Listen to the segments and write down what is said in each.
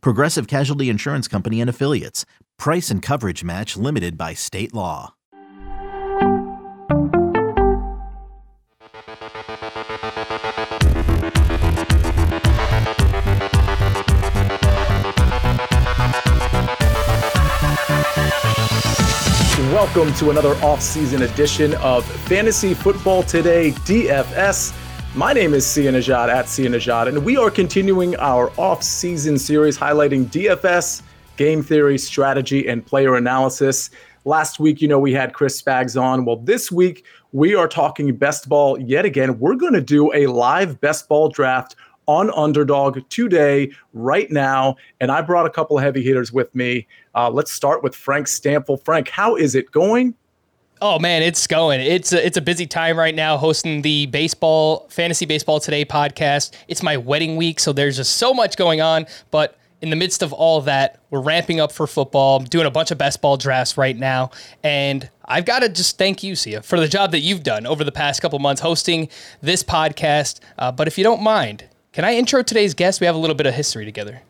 Progressive Casualty Insurance Company and Affiliates. Price and coverage match limited by state law. Welcome to another off-season edition of Fantasy Football Today DFS. My name is Sia Nejad at Sia Nejad, and we are continuing our off-season series highlighting DFS, game theory, strategy, and player analysis. Last week, you know, we had Chris Spags on. Well, this week we are talking best ball yet again. We're going to do a live best ball draft on Underdog today, right now. And I brought a couple of heavy hitters with me. Uh, let's start with Frank Stampfl. Frank, how is it going? Oh man, it's going. It's a, it's a busy time right now hosting the baseball fantasy baseball today podcast. It's my wedding week, so there's just so much going on. But in the midst of all of that, we're ramping up for football. I'm doing a bunch of best ball drafts right now, and I've got to just thank you, Sia, for the job that you've done over the past couple months hosting this podcast. Uh, but if you don't mind, can I intro today's guest? We have a little bit of history together.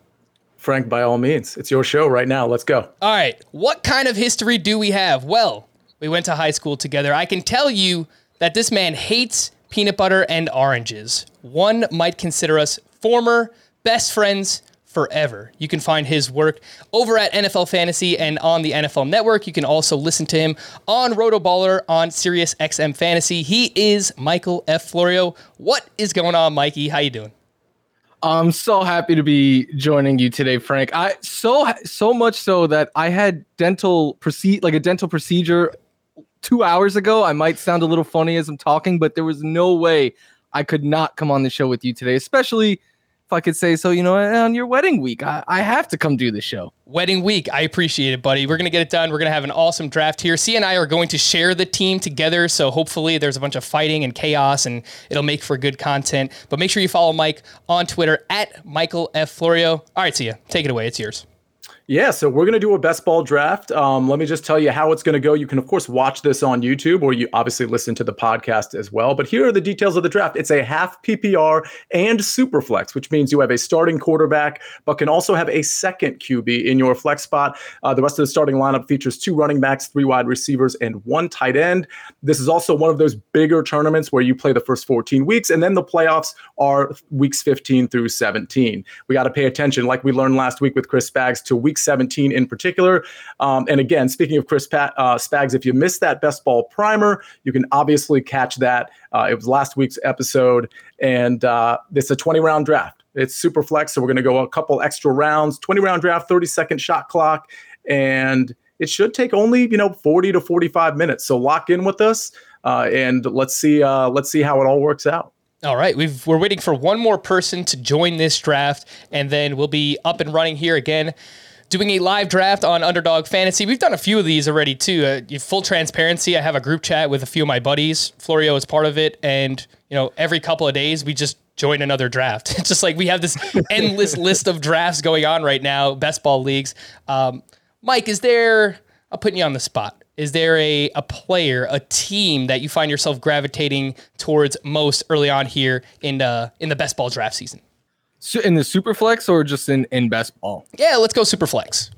Frank, by all means, it's your show right now. Let's go. All right. What kind of history do we have? Well, we went to high school together. I can tell you that this man hates peanut butter and oranges. One might consider us former best friends forever. You can find his work over at NFL Fantasy and on the NFL Network. You can also listen to him on Rotoballer on Sirius XM Fantasy. He is Michael F. Florio. What is going on, Mikey? How you doing? I'm so happy to be joining you today, Frank. I so so much so that I had dental proceed like a dental procedure two hours ago. I might sound a little funny as I'm talking, but there was no way I could not come on the show with you today, especially if I could say so, you know, on your wedding week, I, I have to come do the show. Wedding week, I appreciate it, buddy. We're gonna get it done. We're gonna have an awesome draft here. C and I are going to share the team together, so hopefully there's a bunch of fighting and chaos, and it'll make for good content. But make sure you follow Mike on Twitter at Michael F Florio. All right, see ya. take it away. It's yours. Yeah, so we're going to do a best ball draft. Um, let me just tell you how it's going to go. You can, of course, watch this on YouTube or you obviously listen to the podcast as well. But here are the details of the draft it's a half PPR and super flex, which means you have a starting quarterback, but can also have a second QB in your flex spot. Uh, the rest of the starting lineup features two running backs, three wide receivers, and one tight end. This is also one of those bigger tournaments where you play the first 14 weeks, and then the playoffs are weeks 15 through 17. We got to pay attention, like we learned last week with Chris Spags, to week week 17 in particular. Um, and again, speaking of Chris Pat, uh, Spags, if you missed that best ball primer, you can obviously catch that. Uh, it was last week's episode, and uh, it's a 20 round draft. It's super flex, so we're going to go a couple extra rounds, 20 round draft, 30 second shot clock, and it should take only you know 40 to 45 minutes. So lock in with us, uh, and let's see uh, let's see how it all works out. All right, we are waiting for one more person to join this draft, and then we'll be up and running here again doing a live draft on Underdog Fantasy. We've done a few of these already too. Uh, full transparency, I have a group chat with a few of my buddies. Florio is part of it, and you know, every couple of days we just join another draft. It's just like we have this endless list of drafts going on right now, best ball leagues. Um, Mike, is there? I'm putting you on the spot. Is there a, a player, a team that you find yourself gravitating towards most early on here in the in the best ball draft season? In the super flex or just in in best ball? Yeah, let's go super flex.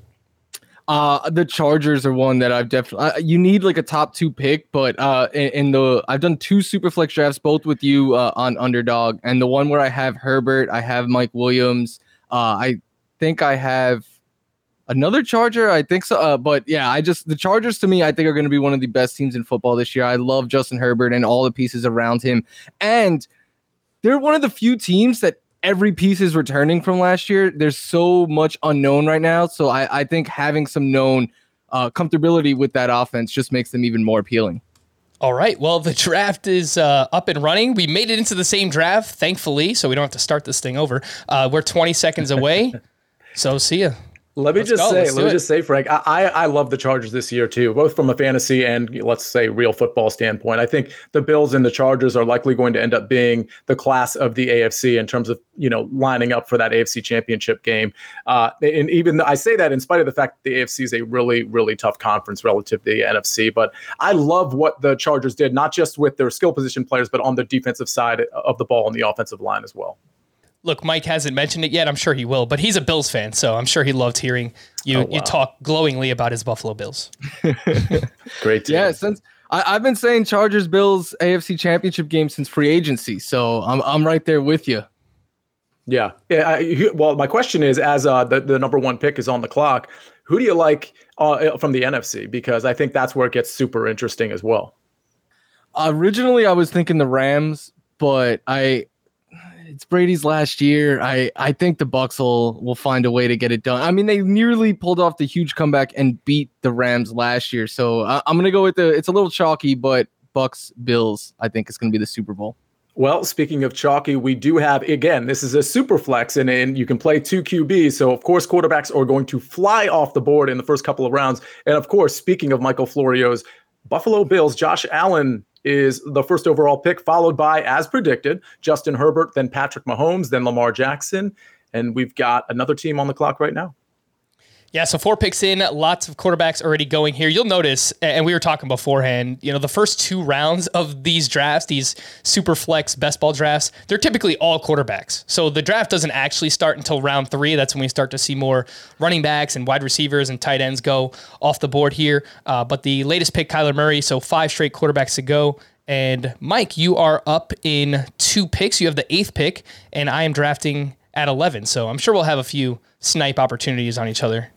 Uh, the Chargers are one that I've definitely. Uh, you need like a top two pick, but uh, in, in, the I've done two super flex drafts, both with you uh, on underdog, and the one where I have Herbert, I have Mike Williams. Uh, I think I have another Charger. I think so. Uh, but yeah, I just the Chargers to me, I think are going to be one of the best teams in football this year. I love Justin Herbert and all the pieces around him, and they're one of the few teams that every piece is returning from last year. There's so much unknown right now. So I, I think having some known uh, comfortability with that offense just makes them even more appealing. All right. Well, the draft is uh, up and running. We made it into the same draft, thankfully, so we don't have to start this thing over. Uh, we're 20 seconds away. so see ya. Let me Let's just go. say, let me it. just say, Frank, I, I I love the Chargers this year too, both from a fantasy and let's say real football standpoint. I think the Bills and the Chargers are likely going to end up being the class of the AFC in terms of you know lining up for that AFC Championship game. Uh, and even I say that in spite of the fact that the AFC is a really really tough conference relative to the NFC. But I love what the Chargers did, not just with their skill position players, but on the defensive side of the ball and the offensive line as well. Look, Mike hasn't mentioned it yet. I'm sure he will, but he's a Bills fan, so I'm sure he loved hearing you Oh, you talk glowingly about his Buffalo Bills. Great, team. Yeah, since I, I've been saying Chargers Bills AFC Championship game since free agency, so I'm I'm right there with you. Yeah. Yeah. I, well, my question is, as uh, the the number one pick is on the clock, who do you like uh, from the NFC? Because I think that's where it gets super interesting as well. Originally, I was thinking the Rams, but I it's Brady's last year. I I think the Bucs will will find a way to get it done. I mean, they nearly pulled off the huge comeback and beat the Rams last year, so I, I'm gonna go with the. It's a little chalky, but Bucs Bills. I think is gonna be the Super Bowl. Well, speaking of chalky, we do have again. This is a super flex, and, and you can play two QBs. So of course, quarterbacks are going to fly off the board in the first couple of rounds. And of course, speaking of Michael Florio's Buffalo Bills, Josh Allen is the first overall pick, followed by, as predicted, Justin Herbert, then Patrick Mahomes, then Lamar Jackson, and we've got another team on the clock right now. Yeah, so four picks in, lots of quarterbacks already going here. You'll notice, and we were talking beforehand, you know, the first two rounds of these drafts, these super flex best ball drafts, they're typically all quarterbacks. So the draft doesn't actually start until round three. That's when we start to see more running backs and wide receivers and tight ends go off the board here. Uh, but the latest pick, Kyler Murray, so five straight quarterbacks to go. And Mike, you are up in two picks. You have the eighth pick, and I am drafting at 11. So I'm sure we'll have a few snipe opportunities on each other.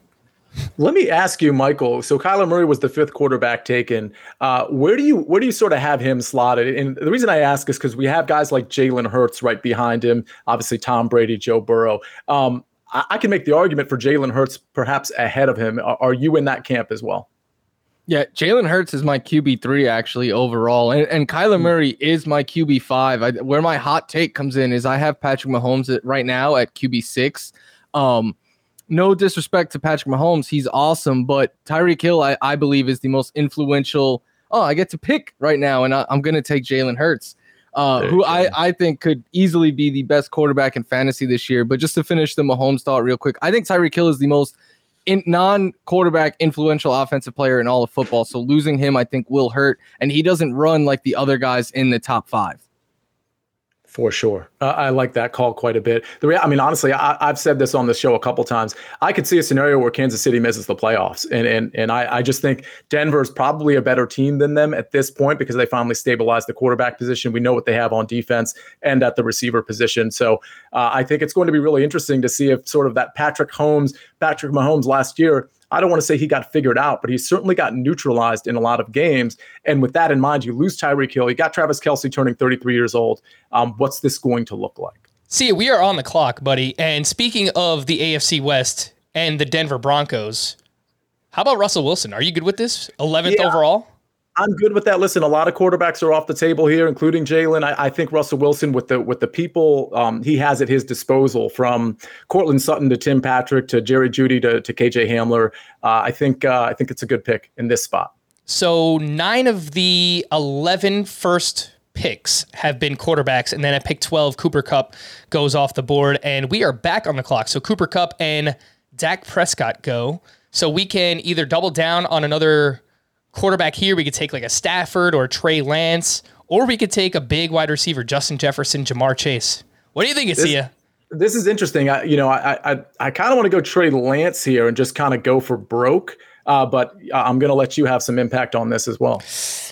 Let me ask you, Michael. So Kyler Murray was the fifth quarterback taken. Uh, where do you where do you sort of have him slotted? And the reason I ask is because we have guys like Jalen Hurts right behind him. Obviously, Tom Brady, Joe Burrow. Um, I, I can make the argument for Jalen Hurts perhaps ahead of him. Are, are you in that camp as well? Yeah, Jalen Hurts is my QB three actually overall, and, and Kyler Murray is my QB five. I, where my hot take comes in is I have Patrick Mahomes at, right now at QB six. Um, no disrespect to Patrick Mahomes, he's awesome, but Tyreek Hill, I, I believe, is the most influential. Oh, I get to pick right now, and I, I'm going to take Jalen Hurts, uh, who I. I think could easily be the best quarterback in fantasy this year. But just to finish the Mahomes thought real quick, I think Tyreek Hill is the most in non-quarterback influential offensive player in all of football. So losing him, I think, will hurt, and he doesn't run like the other guys in the top five. For sure. Uh, I like that call quite a bit. The I mean, honestly, I, I've said this on the show a couple times. I could see a scenario where Kansas City misses the playoffs. And and and I, I just think Denver is probably a better team than them at this point because they finally stabilized the quarterback position. We know what they have on defense and at the receiver position. So uh, I think it's going to be really interesting to see if sort of that Patrick Holmes, Patrick Mahomes last year. I don't want to say he got figured out, but he certainly got neutralized in a lot of games. And with that in mind, you lose Tyreek Hill. You got Travis Kelce turning 33 years old. Um, what's this going to look like? See, we are on the clock, buddy. And speaking of the AFC West and the Denver Broncos, how about Russell Wilson? Are you good with this? 11th Yeah. overall? I'm good with that. Listen, a lot of quarterbacks are off the table here, including Jalen. I, I think Russell Wilson, with the with the people um, he has at his disposal, from Courtland Sutton to Tim Patrick to Jerry Jeudy to, to KJ Hamler, uh, I think uh, I think it's a good pick in this spot. So nine of the 11 first picks have been quarterbacks. And then at pick 12, Cooper Kupp goes off the board. And we are back on the clock. So Cooper Kupp and Dak Prescott go. So we can either double down on another quarterback here. We could take like a Stafford or Trey Lance, or we could take a big wide receiver, Justin Jefferson, Ja'Marr Chase. What do you think, Asia? This is interesting. I, you know, I I, I kind of want to go Trey Lance here and just kind of go for broke. Uh, but I'm going to let you have some impact on this as well.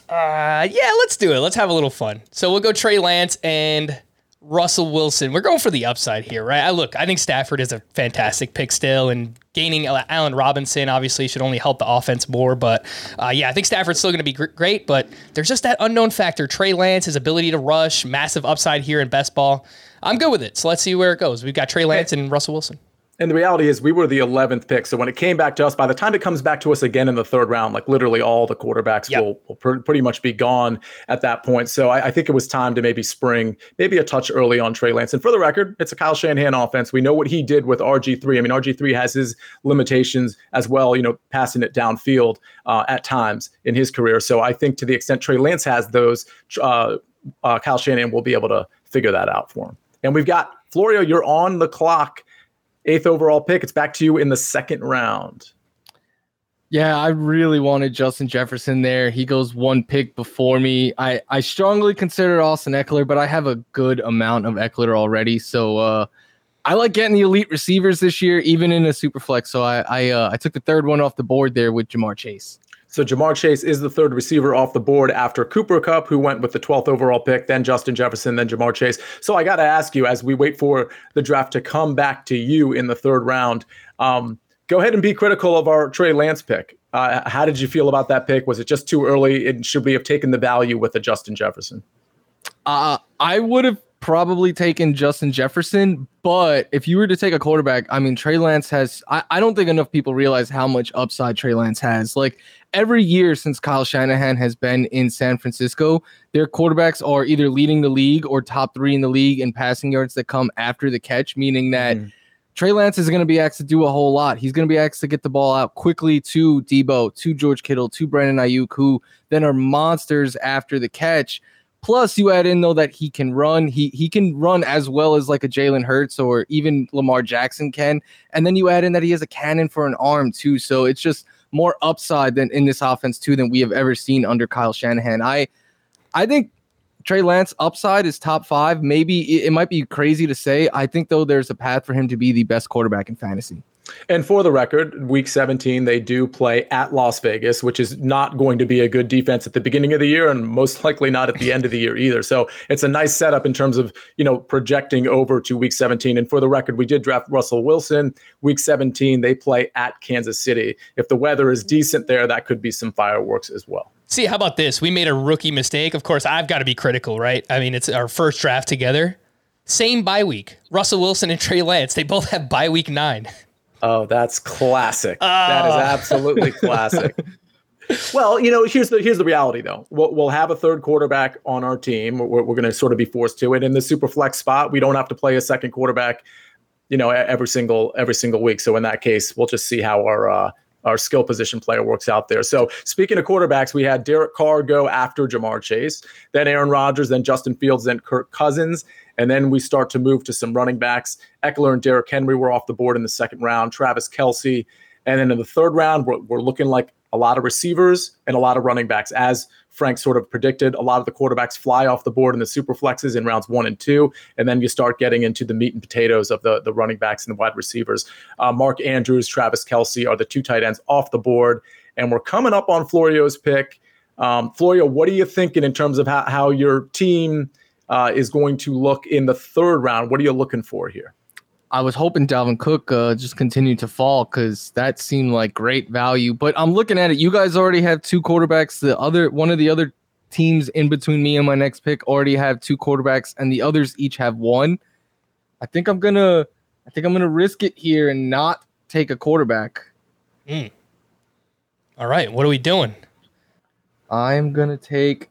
Uh, yeah, let's do it. Let's have a little fun. So we'll go Trey Lance and Russell Wilson. We're going for the upside here, right? I look, I think Stafford is a fantastic pick still, and gaining Allen Robinson obviously should only help the offense more. But uh, yeah, I think Stafford's still going to be gr- great, but there's just that unknown factor. Trey Lance, his ability to rush, massive upside here in best ball. I'm good with it. So let's see where it goes. We've got Trey Lance and Russell Wilson. And the reality is, we were the 11th pick. So when it came back to us, by the time it comes back to us again in the third round, like literally all the quarterbacks yep. will, will pr- pretty much be gone at that point. So I, I, think it was time to maybe spring, maybe a touch early on Trey Lance. And for the record, it's a Kyle Shanahan offense. We know what he did with RG3. I mean, RG3 has his limitations as well, you know, passing it downfield uh, at times in his career. So I think to the extent Trey Lance has those, uh, uh, Kyle Shanahan will be able to figure that out for him. And we've got Florio, you're on the clock eighth overall pick. It's back to you in the second round. Yeah, I really wanted Justin Jefferson there. He goes one pick before me. I, I strongly consider Austin Ekeler, but I have a good amount of Ekeler already. So uh, I like getting the elite receivers this year, even in a super flex. So I I, uh, I took the third one off the board there with Ja'Marr Chase. So Ja'Marr Chase is the third receiver off the board after Cooper Kupp, who went with the 12th overall pick, then Justin Jefferson, then Ja'Marr Chase. So I got to ask you, as we wait for the draft to come back to you in the third round, um, go ahead and be critical of our Trey Lance pick. Uh, how did you feel about that pick? Was it just too early? And should we have taken the value with the Justin Jefferson? Uh, I would have probably taken Justin Jefferson, but if you were to take a quarterback, I mean, Trey Lance has, I, I don't think enough people realize how much upside Trey Lance has. Like every year since Kyle Shanahan has been in San Francisco, their quarterbacks are either leading the league or top three in the league in passing yards that come after the catch, meaning that. Mm. Trey Lance is going to be asked to do a whole lot. He's going to be asked to get the ball out quickly to Deebo, to George Kittle, to Brandon Aiyuk, who then are monsters after the catch. Plus, you add in though that he can run. He he can run as well as like a Jalen Hurts or even Lamar Jackson can. And then you add in that he has a cannon for an arm too. So it's just more upside than in this offense too than we have ever seen under Kyle Shanahan. I I think Trey Lance upside is top five. Maybe it, it might be crazy to say. I think though there's a path for him to be the best quarterback in fantasy. And for the record, week 17, they do play at Las Vegas, which is not going to be a good defense at the beginning of the year and most likely not at the end of the year either. So it's a nice setup in terms of, you know, projecting over to week 17. And for the record, we did draft Russell Wilson. Week 17, they play at Kansas City. If the weather is decent there, that could be some fireworks as well. See, how about this? We made a rookie mistake. Of course, I've got to be critical, right? I mean, it's our first draft together. Same bye week. Russell Wilson and Trey Lance, they both have bye week nine. Oh, that's classic. That is ah. absolutely classic. well, you know, here's the here's the reality though. We'll, we'll have a third quarterback on our team. We're, we're going to sort of be forced to it in the super flex spot. We don't have to play a second quarterback, you know, every single every single week. So in that case, we'll just see how our uh, our skill position player works out there. So speaking of quarterbacks, we had Derek Carr go after Ja'Marr Chase, then Aaron Rodgers, then Justin Fields, then Kirk Cousins. And then we start to move to some running backs. Ekeler and Derrick Henry were off the board in the second round. Travis Kelce. And then in the third round, we're, we're looking like a lot of receivers and a lot of running backs. As Frank sort of predicted, a lot of the quarterbacks fly off the board in the super flexes in rounds one and two. And then you start getting into the meat and potatoes of the, the running backs and the wide receivers. Uh, Mark Andrews, Travis Kelce are the two tight ends off the board. And we're coming up on Florio's pick. Um, Florio, what are you thinking in terms of how, how your team uh, is going to look in the third round? What are you looking for here? I was hoping Dalvin Cook uh, just continued to fall because that seemed like great value. But I'm looking at it. You guys already have two quarterbacks. The other one of the other teams in between me and my next pick already have two quarterbacks, and the others each have one. I think I'm gonna. I think I'm gonna risk it here and not take a quarterback. Mm. All right, what are we doing? I'm gonna take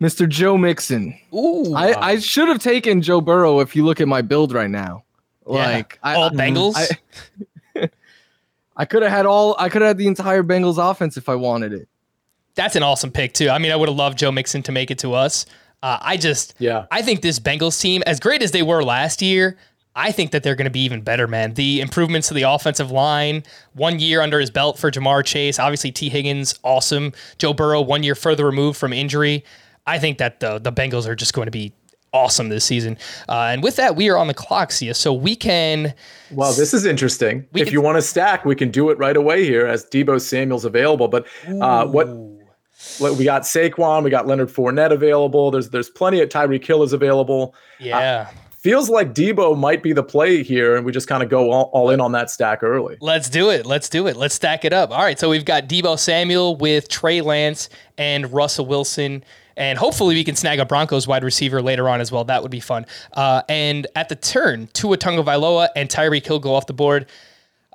Mr. Joe Mixon. Ooh, I, I should have taken Joe Burrow if you look at my build right now. Like yeah. all I, Bengals. I, I could have had all. I could have had the entire Bengals offense if I wanted it. That's an awesome pick too. I mean, I would have loved Joe Mixon to make it to us. Uh, I just, yeah, I think this Bengals team, as great as they were last year, I think that they're going to be even better, man. The improvements to the offensive line, one year under his belt for Ja'Marr Chase, obviously T. Higgins, awesome. Joe Burrow, one year further removed from injury. I think that the the Bengals are just going to be awesome this season. Uh, and with that, we are on the clock, Sia. So we can. Well, this is interesting. If can, you want to stack, we can do it right away here as Deebo Samuel's available. But uh, what, what we got Saquon, we got Leonard Fournette available. There's there's plenty of Tyreek Hill is available. Yeah. Uh, feels like Deebo might be the play here, and we just kind of go all, all, in on that stack early. Let's do it. Let's do it. Let's stack it up. All right. So we've got Deebo Samuel with Trey Lance and Russell Wilson And hopefully we can snag a Broncos wide receiver later on as well. That would be fun. Uh, and at the turn, Tua Tagovailoa and Tyreek Hill go off the board.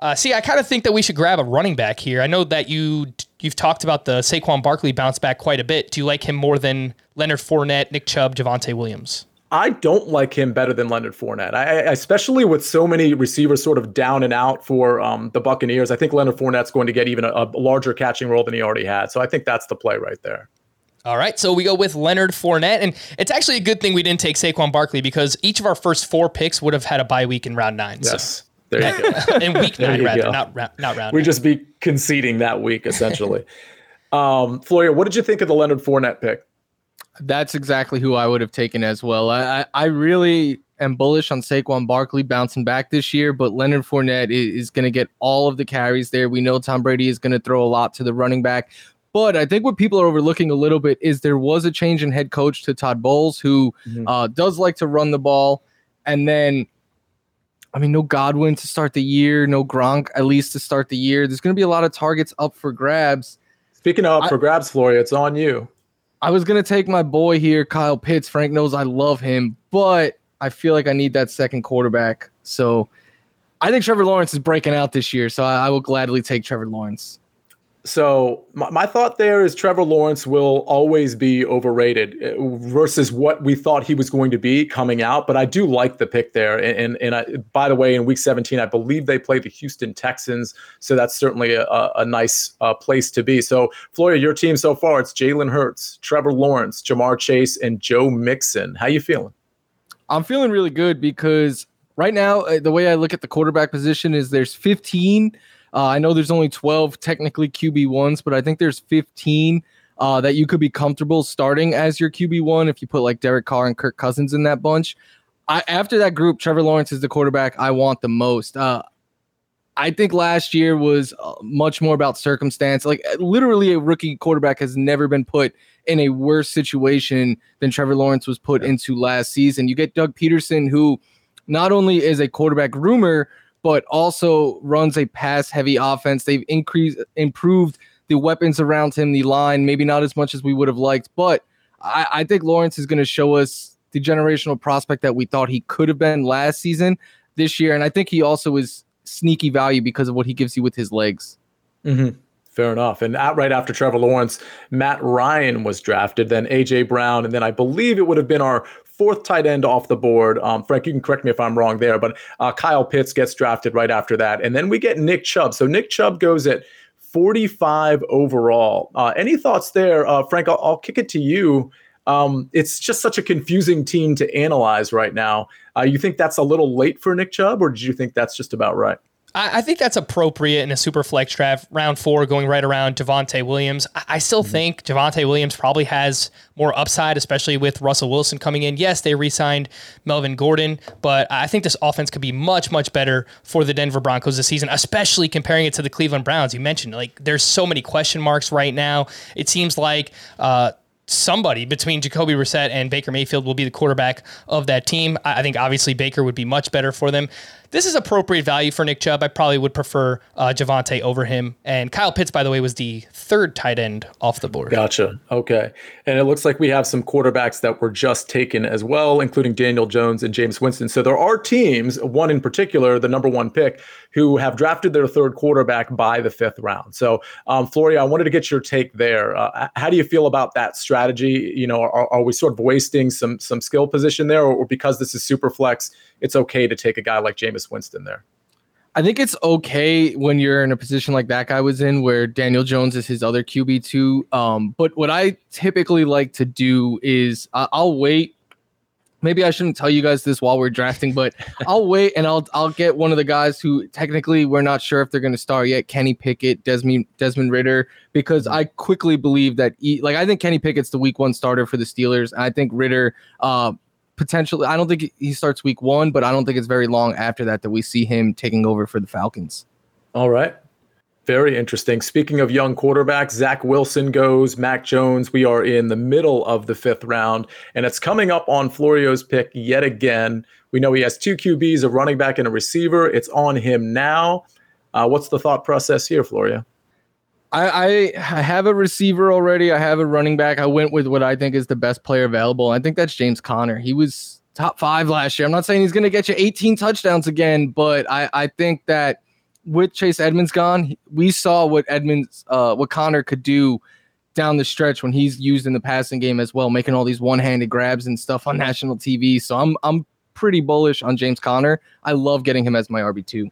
Uh, see, I kind of think that we should grab a running back here. I know that you you've talked about the Saquon Barkley bounce back quite a bit. Do you like him more than Leonard Fournette, Nick Chubb, Javonte Williams? I don't like him better than Leonard Fournette. I, especially with so many receivers sort of down and out for um, the Buccaneers. I think Leonard Fournette's going to get even a, a larger catching role than he already had. So I think that's the play right there. All right, so we go with Leonard Fournette, and it's actually a good thing we didn't take Saquon Barkley because each of our first four picks would have had a bye week in round nine. Yes. So. There you go. in week nine, rather, go. not, not round We'd just be conceding that week, essentially. um, Florio, what did you think of the Leonard Fournette pick? That's exactly who I would have taken as well. I, I really am bullish on Saquon Barkley bouncing back this year, but Leonard Fournette is, is going to get all of the carries there. We know Tom Brady is going to throw a lot to the running back. But I think what people are overlooking a little bit is there was a change in head coach to Todd Bowles, who mm-hmm. uh, does like to run the ball. And then, I mean, no Godwin to start the year, no Gronk at least to start the year. There's going to be a lot of targets up for grabs. Speaking of up for grabs, Florio, it's on you. I was gonna take my boy here, Kyle Pitts. Frank knows I love him, but I feel like I need that second quarterback. So I think Trevor Lawrence is breaking out this year. So I, I will gladly take Trevor Lawrence. So my, my, thought there is Trevor Lawrence will always be overrated uh, versus what we thought he was going to be coming out. But I do like the pick there. And and, and I, by the way, in Week 17, I believe they play the Houston Texans, so that's certainly a, a nice uh, place to be. So Florio, your team so far it's Jalen Hurts, Trevor Lawrence, Ja'Marr Chase, and Joe Mixon. How you feeling? I'm feeling really good because right now uh, the way I look at the quarterback position is there's 15 uh, I know there's only 12 technically QB ones, but I think there's 15 uh, that you could be comfortable starting as your QB one if you put like Derek Carr and Kirk Cousins in that bunch. I, after that group, Trevor Lawrence is the quarterback I want the most. Uh, I think last year was uh, much more about circumstance. Like literally, a rookie quarterback has never been put in a worse situation than Trevor Lawrence was put yeah. into last season. You get Doug Pederson, who not only is a quarterback groomer, but also runs a pass heavy offense. They've increased, improved the weapons around him, the line, maybe not as much as we would have liked, but I, I think Lawrence is going to show us the generational prospect that we thought he could have been last season this year. And I think he also is sneaky value because of what he gives you with his legs. Mm-hmm. Fair enough. And right after Trevor Lawrence, Matt Ryan was drafted, then AJ Brown, and then I believe it would have been our fourth tight end off the board. Um, Frank, you can correct me if I'm wrong there, but uh, Kyle Pitts gets drafted right after that. And then we get Nick Chubb. So Nick Chubb goes at 45 overall. Uh, any thoughts there? Uh, Frank, I'll, I'll, kick it to you. Um, it's just such a confusing team to analyze right now. Uh, you think that's a little late for Nick Chubb, or do you think that's just about right? I, I think that's appropriate in a super flex draft. Round four, going right around Javonte Williams. I, I still mm-hmm. think Javonte Williams probably has more upside, especially with Russell Wilson coming in. Yes, they re signed Melvin Gordon, but I think this offense could be much, much better for the Denver Broncos this season, especially comparing it to the Cleveland Browns. You mentioned, like, there's so many question marks right now. It seems like, uh, somebody between Jacoby Brissett and Baker Mayfield will be the quarterback of that team. I think obviously Baker would be much better for them. This is appropriate value for Nick Chubb. I probably would prefer uh, Javonte over him. And Kyle Pitts, by the way, was the third tight end off the board. Gotcha. Okay. And it looks like we have some quarterbacks that were just taken as well, including Daniel Jones and Jameis Winston. So there are teams, one in particular, the number one pick, who have drafted their third quarterback by the fifth round. So, um, Florio, I wanted to get your take there. Uh, how do you feel about that strategy? You know, are, are we sort of wasting some some skill position there, or, or because this is super flex? it's okay to take a guy like Jameis Winston there. I think it's okay when you're in a position like that guy was in, where Daniel Jones is his other QB two. Um, but what I typically like to do is uh, I'll wait. Maybe I shouldn't tell you guys this while we're drafting, but I'll wait and I'll I'll get one of the guys who technically we're not sure if they're going to start yet. Kenny Pickett, Desmond Desmond Ridder, because I quickly believe that he, like I think Kenny Pickett's the Week One starter for the Steelers. I think Ridder. Uh, potentially. I don't think he starts week one, but I don't think it's very long after that that we see him taking over for the Falcons. All right. Very interesting. Speaking of young quarterbacks, Zach Wilson goes, Mac Jones. We are in the middle of the fifth round, and it's coming up on Florio's pick yet again. We know he has two QBs, a running back and a receiver. It's on him now. Uh, what's the thought process here, Florio? I, I have a receiver already. I have a running back. I went with what I think is the best player available. I think that's James Conner. He was top five last year. I'm not saying he's going to get you 18 touchdowns again, but I, I think that with Chase Edmonds gone, we saw what Edmonds, uh, what Conner could do down the stretch when he's used in the passing game as well, making all these one-handed grabs and stuff on national TV. So I'm I'm pretty bullish on James Conner. I love getting him as my RB two.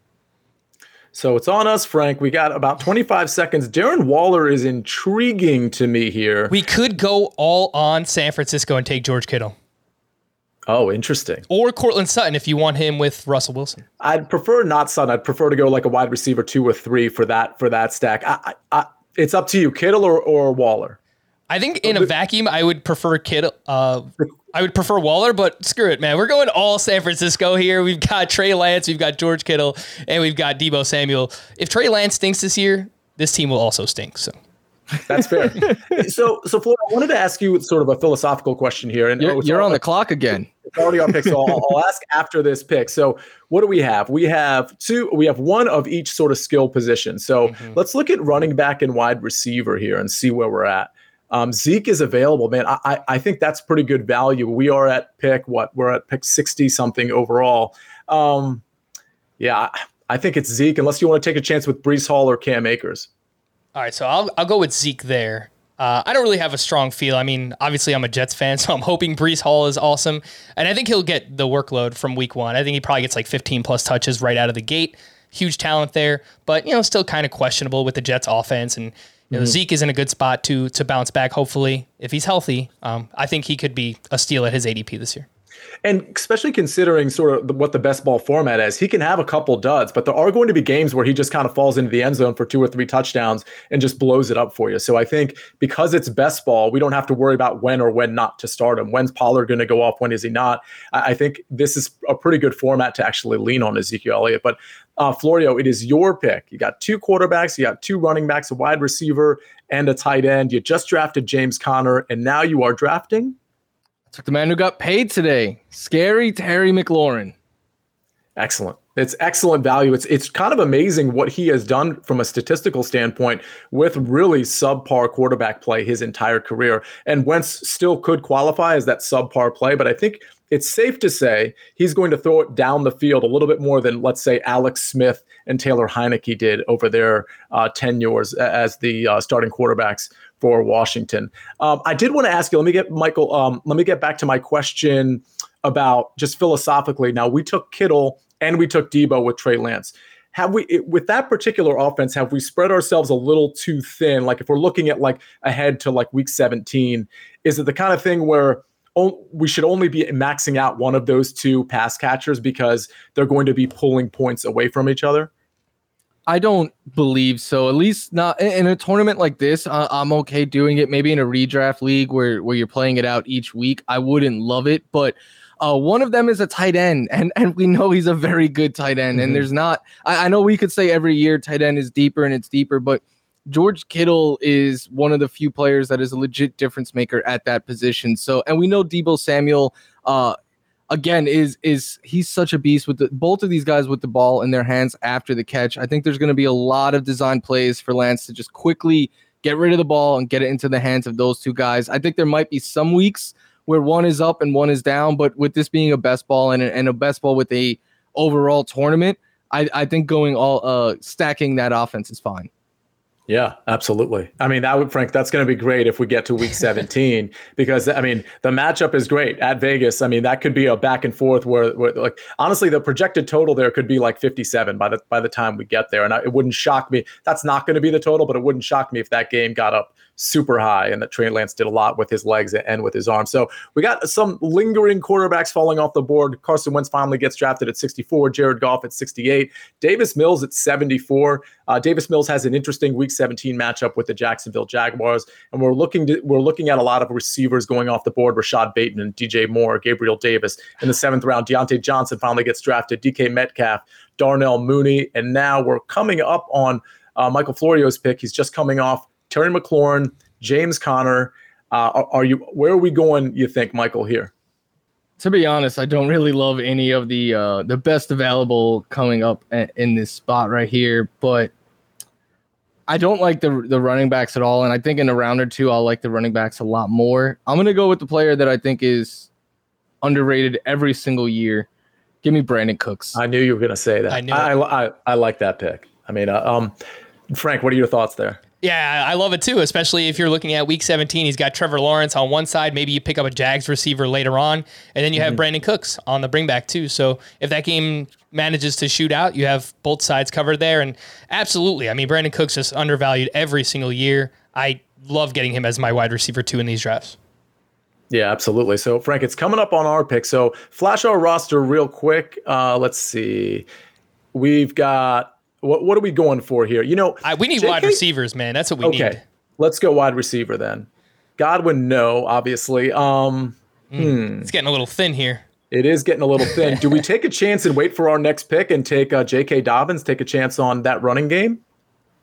So it's on us, Frank. We got about 25 seconds. Darren Waller is intriguing to me here. We could go all on San Francisco and take George Kittle. Oh, interesting. Or Courtland Sutton if you want him with Russell Wilson. I'd prefer not Sutton. I'd prefer to go like a wide receiver two or three for that for that stack. I, I, I, it's up to you, Kittle or, or Waller. I think in a vacuum, I would prefer Kittle. Uh, I would prefer Waller, but screw it, man. We're going all San Francisco here. We've got Trey Lance, we've got George Kittle, and we've got Deebo Samuel. If Trey Lance stinks this year, this team will also stink. So that's fair. so, so Floyd, I wanted to ask you sort of a philosophical question here, and you're, oh, you're on the clock again. It's already on pick, so I'll, I'll, ask after this pick. So, what do we have? We have two. We have one of each sort of skill position. So, mm-hmm. let's look at running back and wide receiver here and see where we're at. Um, Zeke is available, man. I, I think that's pretty good value. We are at pick what? We're at pick sixty something overall. Um, yeah, I think it's Zeke unless you want to take a chance with Breece Hall or Cam Akers. All right, so I'll I'll go with Zeke there. Uh, I don't really have a strong feel. I mean, obviously, I'm a Jets fan, so I'm hoping Breece Hall is awesome, and I think he'll get the workload from Week One. I think he probably gets like 15 plus touches right out of the gate. Huge talent there, but you know, still kind of questionable with the Jets offense and you know, mm-hmm. Zeke is in a good spot to to bounce back. Hopefully, if he's healthy, um, I think he could be a steal at his ADP this year. And especially considering sort of what the best ball format is, he can have a couple duds, but there are going to be games where he just kind of falls into the end zone for two or three touchdowns and just blows it up for you. So I think because it's best ball, we don't have to worry about when or when not to start him. When's Pollard going to go off? When is he not? I think this is a pretty good format to actually lean on Ezekiel Elliott. But uh, Florio, it is your pick. You got two quarterbacks, you got two running backs, a wide receiver, and a tight end. You just drafted James Conner, and now you are drafting. Took the man who got paid today, scary Terry McLaurin. Excellent. It's excellent value. It's it's kind of amazing what he has done from a statistical standpoint with really subpar quarterback play his entire career. And Wentz still could qualify as that subpar play, but I think it's safe to say he's going to throw it down the field a little bit more than, let's say, Alex Smith and Taylor Heinicke did over their uh, tenures as the uh, starting quarterbacks for Washington. Um, I did want to ask you. Let me get Michael. Um, let me get back to my question about just philosophically. Now we took Kittle and we took Deebo with Trey Lance. Have we, with that particular offense, have we spread ourselves a little too thin? Like if we're looking at like ahead to like week 17, is it the kind of thing where we should only be maxing out one of those two pass catchers because they're going to be pulling points away from each other? I don't believe so. At least not in a tournament like this. Uh, I'm okay doing it. Maybe in a redraft league where where you're playing it out each week. I wouldn't love it, but uh, one of them is a tight end, and and we know he's a very good tight end. Mm-hmm. And there's not. I, I know we could say every year tight end is deeper and it's deeper, but George Kittle is one of the few players that is a legit difference maker at that position. So, and we know Deebo Samuel, uh, again, is is he's such a beast with the, both of these guys with the ball in their hands after the catch. I think there's going to be a lot of design plays for Lance to just quickly get rid of the ball and get it into the hands of those two guys. I think there might be some weeks where one is up and one is down, but with this being a best ball and and a best ball with a overall tournament, I, I think going all uh stacking that offense is fine. Yeah, absolutely. I mean, that would Frank, that's going to be great if we get to week 17 because I mean, the matchup is great at Vegas. I mean, that could be a back and forth where, where like honestly, the projected total there could be like 57 by the by the time we get there and I, it wouldn't shock me. That's not going to be the total, but it wouldn't shock me if that game got up super high, and that Trey Lance did a lot with his legs and with his arms. So we got some lingering quarterbacks falling off the board. Carson Wentz finally gets drafted at 64. Jared Goff at 68. Davis Mills at 74. Uh, Davis Mills has an interesting Week 17 matchup with the Jacksonville Jaguars, and we're looking to, we're looking at a lot of receivers going off the board. Rashod Bateman, DJ Moore, Gabriel Davis in the seventh round. Diontae Johnson finally gets drafted. DK Metcalf, Darnell Mooney, and now we're coming up on uh, Michael Florio's pick. He's just coming off Terry McLaurin, James Conner. Uh, are, are, you where are we going? You think, Michael? Here. To be honest, I don't really love any of the uh, the best available coming up in this spot right here. But I don't like the the running backs at all, and I think in a round or two I'll like the running backs a lot more. I'm gonna go with the player that I think is underrated every single year. Give me Brandin Cooks. I knew you were going to say that. I knew I, I, I, I like that pick. I mean, uh, um, Frank, what are your thoughts there? Yeah, I love it too, especially if you're looking at week 17. He's got Trevor Lawrence on one side. Maybe you pick up a Jags receiver later on, and then you have Brandin Cooks on the bringback too. So if that game manages to shoot out, you have both sides covered there. And absolutely, I mean, Brandin Cooks is undervalued every single year. I love getting him as my wide receiver too in these drafts. Yeah, absolutely. So, Frank, it's coming up on our pick. So, flash our roster real quick. Uh, let's see. We've got what? What are we going for here? You know, I, we need JK wide receivers, man. That's what we Okay, need. let's go wide receiver then. Godwin, no, obviously. Um, It's getting a little thin here. it is getting a little thin. Do we take a chance and wait for our next pick and take uh, J.K. Dobbins? Take a chance on that running game,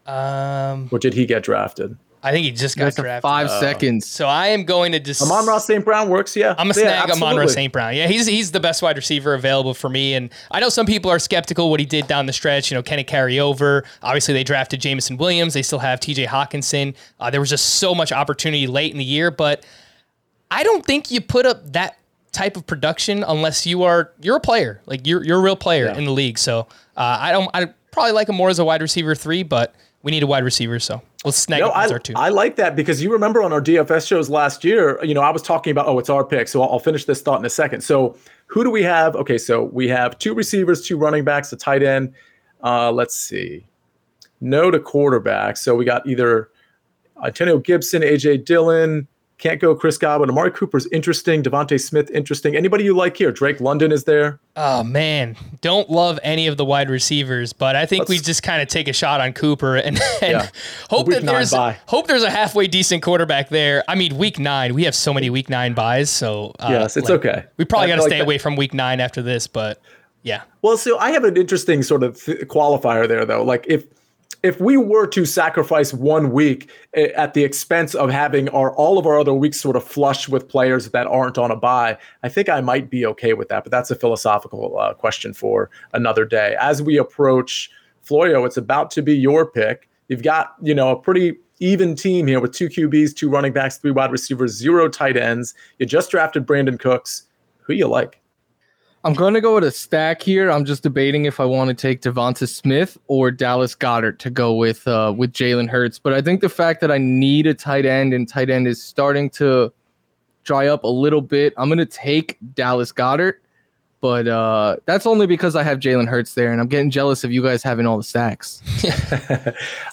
Um, or did he get drafted? I think he just got drafted. five seconds. So I am going to just. Amon-Ra St. Brown works. Yeah, I'm a yeah, snag Amon-Ra. St. Brown. Yeah, he's he's the best wide receiver available for me. And I know some people are skeptical what he did down the stretch. You know, can it carry over? Obviously, they drafted Jameson Williams. They still have T.J. Hockenson. Uh, there was just so much opportunity late in the year, but I don't think you put up that type of production unless you are you're a player. Like you're you're a real player Yeah. in the league. So uh, I don't I probably like him more as a wide receiver three, but we need a wide receiver. So let's snag No, I, as our two. I like that because you remember on our DFS shows last year, you know, I was talking about, oh, it's our pick. So I'll, I'll finish this thought in a second. So who do we have? Okay, so we have two receivers, two running backs, a tight end. Uh, let's see. No to quarterback. So we got either Antonio Gibson, AJ Dillon. Can't go Chris Godwin. Amari Cooper's interesting. DeVonta Smith, interesting. Anybody you like here? Drake London is there. Oh man, don't love any of the wide receivers, but I think we Let's- just kind of take a shot on Cooper and, and Yeah. hope Week that there's bye. hope there's a halfway decent quarterback there. I mean, week nine, we have so many week nine byes, so uh, Yes, it's like, okay. We probably got to like stay that. away from week nine after this, but yeah, Well, so I have an interesting sort of th- qualifier there, though. Like if if we were to sacrifice one week eh, at the expense of having our all of our other weeks sort of flush with players that aren't on a bye, I think I might be okay with that. But that's a philosophical uh, question for another day. As we approach Florio, it's about to be your pick. You've got you know a pretty even team here with two QBs, two running backs, three wide receivers, zero tight ends. You just drafted Brandin Cooks. Who you like? I'm gonna go with a stack here. I'm just debating if I want to take Devonta Smith or Dallas Goedert to go with uh, with Jalen Hurts. But I think the fact that I need a tight end and tight end is starting to dry up a little bit. I'm gonna take Dallas Goedert, but uh, that's only because I have Jalen Hurts there, and I'm getting jealous of you guys having all the stacks.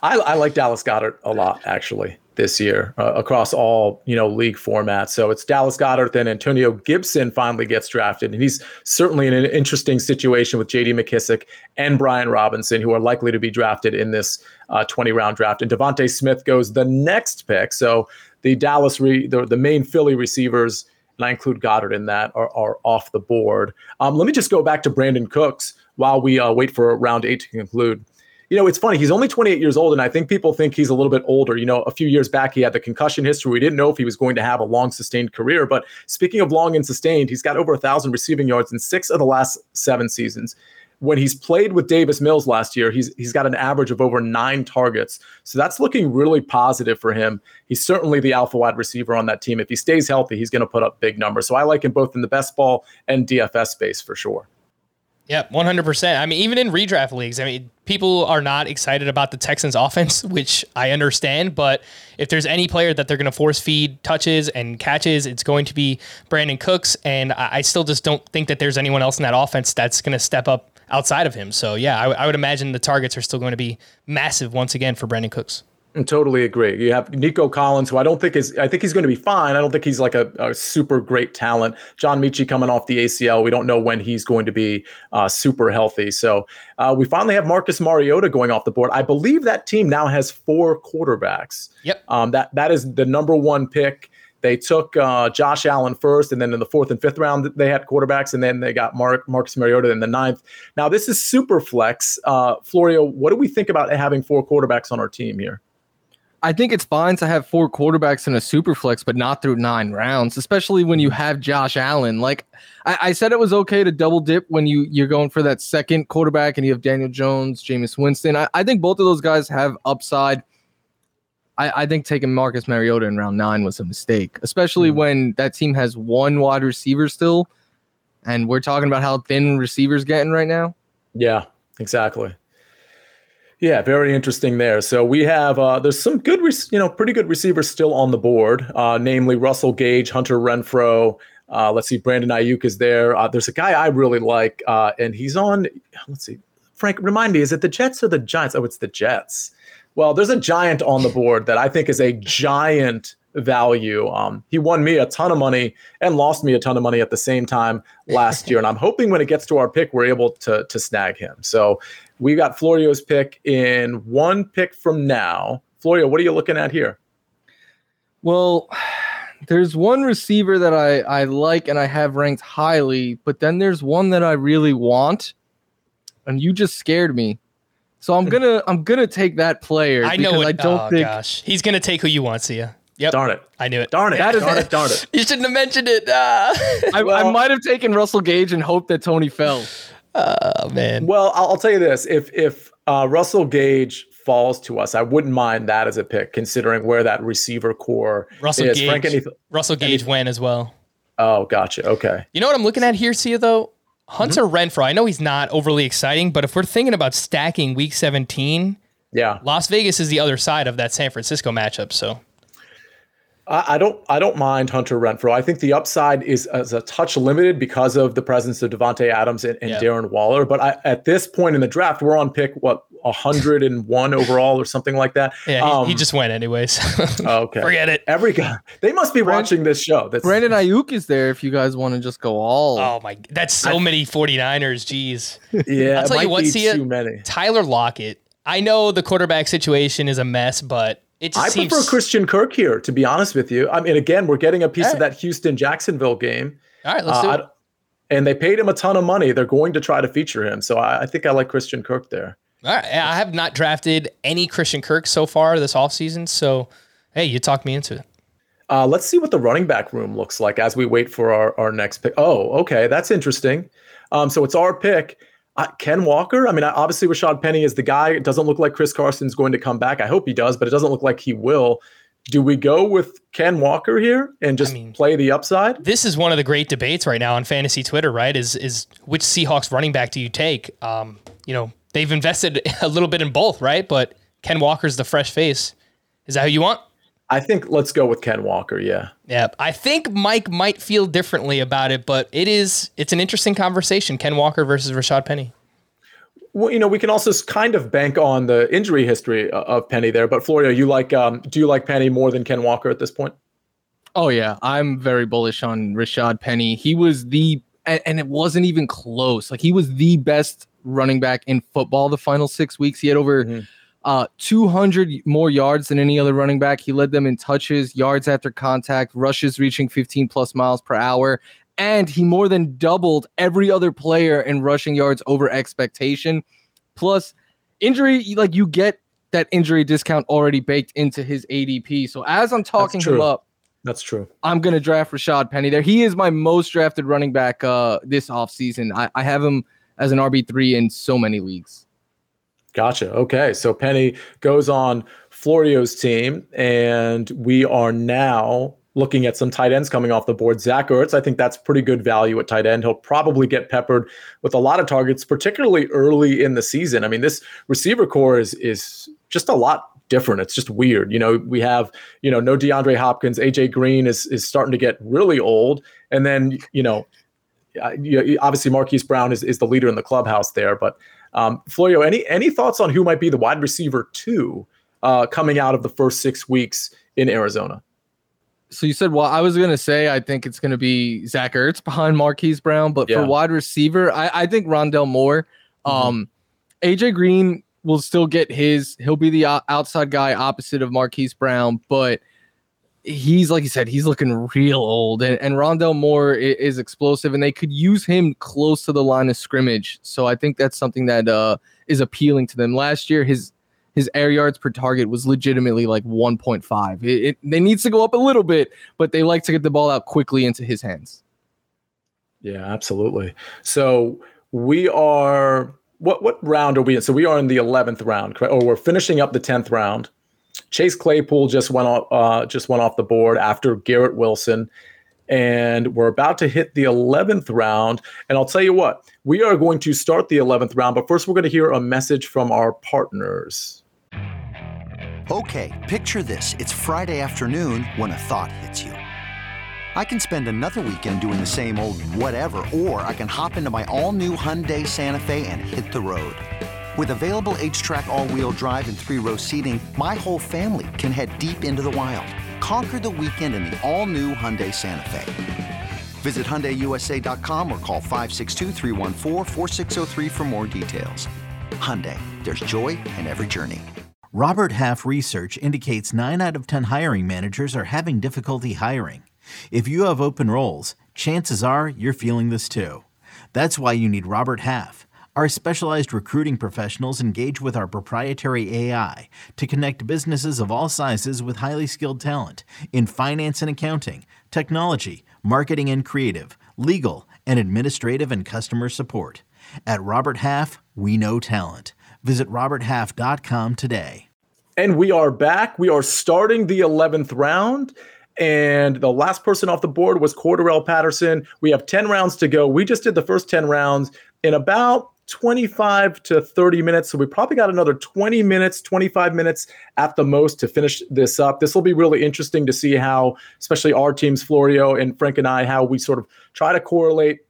I, I like Dallas Goedert a lot actually this year uh, across all you know league formats. So it's Dallas Goedert, then Antonio Gibson finally gets drafted, and he's certainly in an interesting situation with J.D. McKissic and Brian Robinson, who are likely to be drafted in this uh, 20 round draft. And DeVonta Smith goes the next pick. So the Dallas, re- the, the main Philly receivers, and I include Goedert in that, are, are off the board. Um, let me just go back to Brandin Cooks while we uh, wait for round eight to conclude you know, it's funny. He's only 28 years old, and I think people think he's a little bit older. You know, a few years back, he had the concussion history. We didn't know if he was going to have a long, sustained career. But speaking of long and sustained, he's got over a thousand receiving yards in six of the last seven seasons. When he's played with Davis Mills last year, he's he's got an average of over nine targets. So that's looking really positive for him. He's certainly the alpha wide receiver on that team. If he stays healthy, he's going to put up big numbers. So I like him both in the best ball and DFS space for sure. Yeah, one hundred percent. I mean, even in redraft leagues, I mean, people are not excited about the Texans' offense, which I understand. But if there's any player that they're going to force feed touches and catches, it's going to be Brandin Cooks, and I, I still just don't think that there's anyone else in that offense that's going to step up outside of him. So yeah, I, I would imagine the targets are still going to be massive once again for Brandin Cooks. I totally agree. You have Nico Collins, who I don't think is, I think he's going to be fine. I don't think he's like a, a super great talent. John Metchie coming off the ACL. We don't know when he's going to be uh, super healthy. So uh, we finally have Marcus Mariota going off the board. I believe that team now has four quarterbacks. Yep. Um, that that is the number one pick. They took uh, Josh Allen first, and then in the fourth and fifth round, they had quarterbacks, and then they got Mark, Marcus Mariota in the ninth. Now, this is super flex. Uh, Florio, what do we think about having four quarterbacks on our team here? I think it's fine to have four quarterbacks in a super flex, but not through nine rounds, especially when you have Josh Allen. Like I, I said, it was okay to double dip when you you're going for that second quarterback and you have Daniel Jones, Jameis Winston. I, I think both of those guys have upside. I, I think taking Marcus Mariota in round nine was a mistake, especially mm when that team has one wide receiver still, and we're talking about how thin receivers getting right now. Yeah, exactly. Yeah, very interesting there. So we have uh, there's some good, you know, pretty good receivers still on the board, uh, namely Russell Gage, Hunter Renfrow. Uh, let's see, Brandon Aiyuk is there. Uh, there's a guy I really like, uh, and he's on. Let's see, Frank, remind me, is it the Jets or the Giants? Oh, it's the Jets. Well, there's a giant on the board that I think is a giant value. Um, he won me a ton of money and lost me a ton of money at the same time last year. And I'm hoping when it gets to our pick, we're able to, to snag him. So we got Florio's pick in one pick from now. Florio, what are you looking at here? Well, there's one receiver that I, I like and I have ranked highly, but then there's one that I really want, and you just scared me. So I'm gonna I'm gonna take that player. I know. It, I don't oh, think gosh. he's gonna take who you want, Sia. Yep. Darn it. I knew it. Darn it. That is, darn it. Darn it. you shouldn't have mentioned it. Ah. I, well, I might have taken Russell Gage and hoped that Tony fell. Oh man. Well, I'll, I'll tell you this: if if uh, Russell Gage falls to us, I wouldn't mind that as a pick, considering where that receiver core Russell is. Gage, Frank, any, Russell Gage any, went as well. Oh, gotcha. Okay. You know what I'm looking at here, Sia though? Hunter mm-hmm. Renfrow. I know he's not overly exciting, but if we're thinking about stacking Week 17, yeah, Las Vegas is the other side of that San Francisco matchup. So I, don't I don't mind Hunter Renfrow. I think the upside is, is a touch limited because of the presence of Davante Adams and, and yeah. Darren Waller. But I, at this point in the draft, we're on pick what 101 overall or something like that. Yeah, um, he, he, just went anyways. okay, forget it. Every guy they must be Brand, watching this show. That's, Brandon Aiyuk is there if you guys want to just go all. Oh my, that's so I, many 49ers. Jeez. Yeah, I'll tell you what. See too many. Tyler Lockett. I know the quarterback situation is a mess, but it I seems... prefer Christian Kirk here, to be honest with you. I mean, again, we're getting a piece right. of that Houston Jacksonville game. All right, let's uh, do it. And they paid him a ton of money. They're going to try to feature him. So I, I think I like Christian Kirk there. All right. I have not drafted any Christian Kirk so far this offseason. So, hey, you talked me into it. Uh, let's see what the running back room looks like as we wait for our, our next pick. Oh, okay. That's interesting. Um, so it's our pick. Uh, Ken Walker. I mean, obviously Rashad Penny is the guy. It doesn't look like Chris Carson's going to come back. I hope he does, but it doesn't look like he will. Do we go with Ken Walker here and just I mean, play the upside? This is one of the great debates right now on fantasy Twitter. Right? Is is which Seahawks running back do you take? Um, you know, they've invested a little bit in both, right? But Ken Walker's the fresh face. Is that who you want? I think let's go with Ken Walker. Yeah. Yeah. I think Mike might feel differently about it, but it is it's an interesting conversation. Ken Walker versus Rashad Penny. Well, you know, we can also kind of bank on the injury history of Penny there. But Florio, you like um, do you like Penny more than Ken Walker at this point? Oh yeah, I'm very bullish on Rashad Penny. He was the and, and it wasn't even close. Like he was the best running back in football the final six weeks. He had over mm-hmm uh, 200 more yards than any other running back. He led them in touches, yards after contact, rushes reaching 15 plus miles per hour, and he more than doubled every other player in rushing yards over expectation. Plus, injury, like you get that injury discount already baked into his ADP. So as I'm talking him up, that's true. I'm going to draft Rashad Penny there. He is my most drafted running back uh, this offseason. I, I have him as an RB3 in so many leagues. Gotcha. Okay. So Penny goes on Florio's team, and we are now looking at some tight ends coming off the board. Zach Ertz, I think that's pretty good value at tight end. He'll probably get peppered with a lot of targets, particularly early in the season. I mean, this receiver core is is just a lot different. It's just weird. You know, we have, you know, no DeAndre Hopkins. AJ Green is is starting to get really old. And then, you know, obviously Marquise Brown is, is the leader in the clubhouse there, but um, Florio, any any thoughts on who might be the wide receiver two uh, coming out of the first six weeks in Arizona? So you said, well, I was gonna say I think it's gonna be Zach Ertz behind Marquise Brown, but yeah. for wide receiver, I, I think Rondale Moore. Mm-hmm. Um, AJ Green will still get his. He'll be the outside guy opposite of Marquise Brown, but he's like you said, he's looking real old, and, and Rondale Moore is, is, explosive, and they could use him close to the line of scrimmage. So I think that's something that uh, is appealing to them. Last year, his his air yards per target was legitimately like 1.5. It, it, it needs to go up a little bit, but they like to get the ball out quickly into his hands. Yeah, absolutely. So we are what what round are we in? So we are in the 11th round, correct? Or we're finishing up the 10th round. Chase Claypool just went off uh, just went off the board after Garrett Wilson. And we're about to hit the 11th round. And I'll tell you what, we are going to start the 11th round. But first, we're going to hear a message from our partners. Okay, picture this. It's Friday afternoon when a thought hits you. I can spend another weekend doing the same old whatever, or I can hop into my all new Hyundai Santa Fe and hit the road. With available HTRAC, all wheel drive, and three row seating, my whole family can head deep into the wild. Conquer the weekend in the all new Hyundai Santa Fe. Visit HyundaiUSA.com or call 562 for more details. Hyundai, there's joy in every journey. Robert Half research indicates 9 out of 10 hiring managers are having difficulty hiring. If you have open roles, chances are you're feeling this too. That's why you need Robert Half. Our specialized recruiting professionals engage with our proprietary AI to connect businesses of all sizes with highly skilled talent in finance and accounting, technology, marketing and creative, legal, and administrative and customer support. At Robert Half, we know talent. Visit RobertHalf.com today. And we are back. We are starting the 11th round. And the last person off the board was Cordarrelle Patterson. We have 10 rounds to go. We just did the first 10 rounds in about 25 to 30 minutes. So we probably got another 20 minutes, 25 minutes at the most to finish this up. This will be really interesting to see how, especially our teams, Florio and Frank and I, how we sort of try to correlate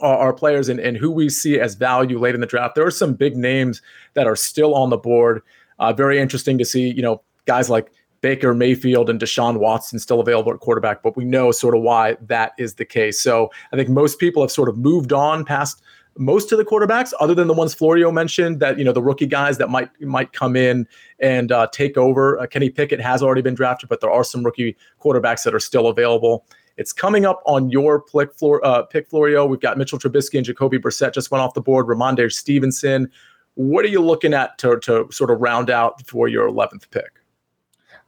our, players and, and who we see as value late in the draft. There are some big names that are still on the board. Uh, very interesting to see, you know, guys like Baker Mayfield and Deshaun Watson still available at quarterback, but we know sort of why that is the case. So I think most people have sort of moved on past most of the quarterbacks, other than the ones Florio mentioned, that you know the rookie guys that might might come in and uh, take over. Uh, Kenny Pickett has already been drafted, but there are some rookie quarterbacks that are still available. It's coming up on your pick, Flor- uh, pick Florio. We've got Mitchell Trubisky and Jacoby Brissett just went off the board. Rhamondre Stevenson. What are you looking at to, to sort of round out for your 11th pick?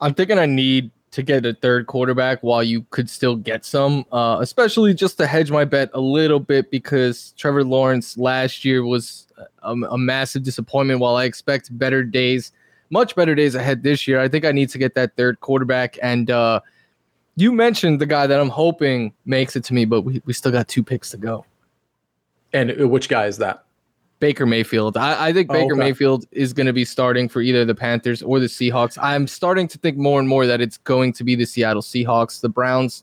I'm thinking I need to get a third quarterback while you could still get some, uh, especially just to hedge my bet a little bit because Trevor Lawrence last year was a, a, massive disappointment. While I expect better days, much better days ahead this year, I think I need to get that third quarterback. And uh, you mentioned the guy that I'm hoping makes it to me, but we, we still got two picks to go. And uh, which guy is that? Baker Mayfield. I, I think oh, Baker okay. Mayfield is going to be starting for either the Panthers or the Seahawks. I'm starting to think more and more that it's going to be the Seattle Seahawks. The Browns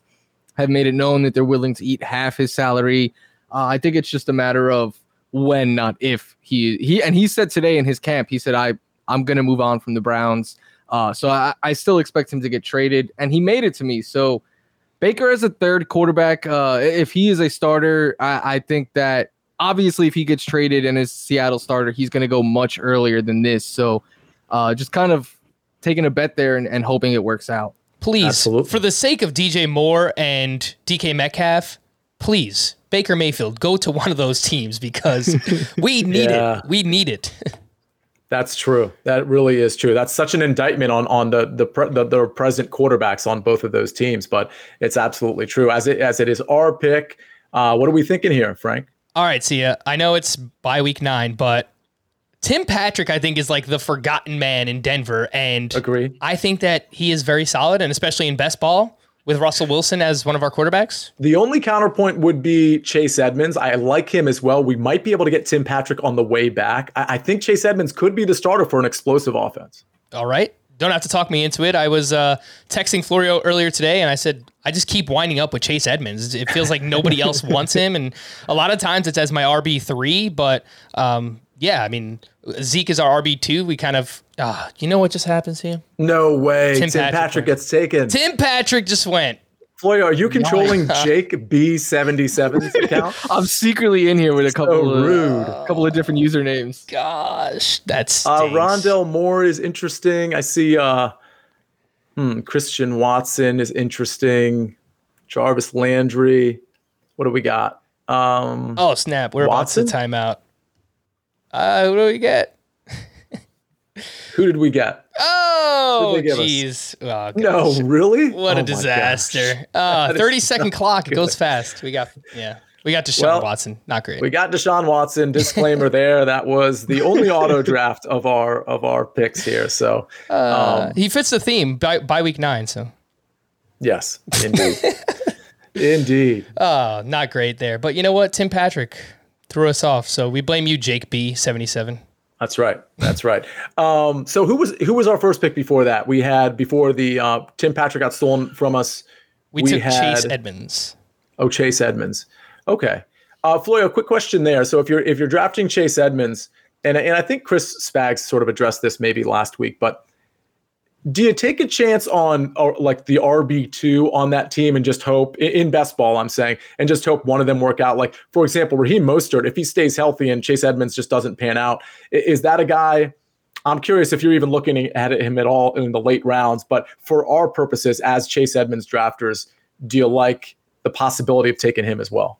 have made it known that they're willing to eat half his salary. Uh, I think it's just a matter of when, not if he he and he said today in his camp, he said I I'm going to move on from the Browns. Uh, so I, I still expect him to get traded, and he made it to me. So Baker as a third quarterback, uh, if he is a starter, I, I think that obviously if he gets traded and is Seattle starter, he's going to go much earlier than this. So uh, just kind of taking a bet there and, and hoping it works out. Please, Absolutely. for the sake of DJ Moore and DK Metcalf, please, Baker Mayfield, go to one of those teams because we need yeah. it. We need it. That's true. That really is true. That's such an indictment on on the the, the the present quarterbacks on both of those teams, but it's absolutely true. As it as it is our pick. Uh, what are we thinking here, Frank? All right, Sia. I know it's by week nine, but Tim Patrick, I think, is like the forgotten man in Denver, and agree. I think that he is very solid, and especially in best ball with Russell Wilson as one of our quarterbacks. The only counterpoint would be Chase Edmonds. I like him as well. We might be able to get Tim Patrick on the way back. I, I think Chase Edmonds could be the starter for an explosive offense. All right don't have to talk me into it. I was uh, texting Florio earlier today, and I said I just keep winding up with Chase Edmonds. It feels like nobody else wants him, and a lot of times it's as my RB three. But um, yeah, I mean Zeke is our RB two. We kind of, uh, you know what just happens here? No way. Tim, Tim Patrick, Patrick gets taken. Tim Patrick just went. Floyd, are you controlling Jake B77's account? I'm secretly in here with a couple so of rude, a couple of different usernames. Gosh, that's uh, Rondale Moore is interesting. I see uh hmm, Christian Watson is interesting. Jarvis Landry. What do we got? Um Oh snap, we're Watson? about to timeout. Uh what do we get? Who did we get? Oh, jeez. Oh, no, really? What oh a disaster. Uh, 30 second clock. It goes fast. We got, yeah. We got Deshaun Well, Watson. Not great. We got Deshaun Watson. Disclaimer there. That was the only auto draft of our of our picks here. So Uh, um, he fits the theme by, by week nine. So, yes, indeed, indeed. uh, not great there. But you know what? Tim Patrick threw us off. So we blame you, Jake B. Seventy seven. That's right. That's right. Um, so who was who was our first pick before that? We had before the uh, Tim Patrick got stolen from us. We, We took Chase Edmonds. Oh, Chase Edmonds. Okay. Uh, Florio, quick question there. So if you're if you're drafting Chase Edmonds, and and I think Chris Spags sort of addressed this maybe last week, but do you take a chance on or like the RB two on that team and just hope in best ball? I'm saying, and just hope one of them work out. Like for example, Raheem Mostert, if he stays healthy and Chase Edmonds just doesn't pan out, is that a guy? I'm curious if you're even looking at him at all in the late rounds. But for our purposes as Chase Edmonds drafters, do you like the possibility of taking him as well?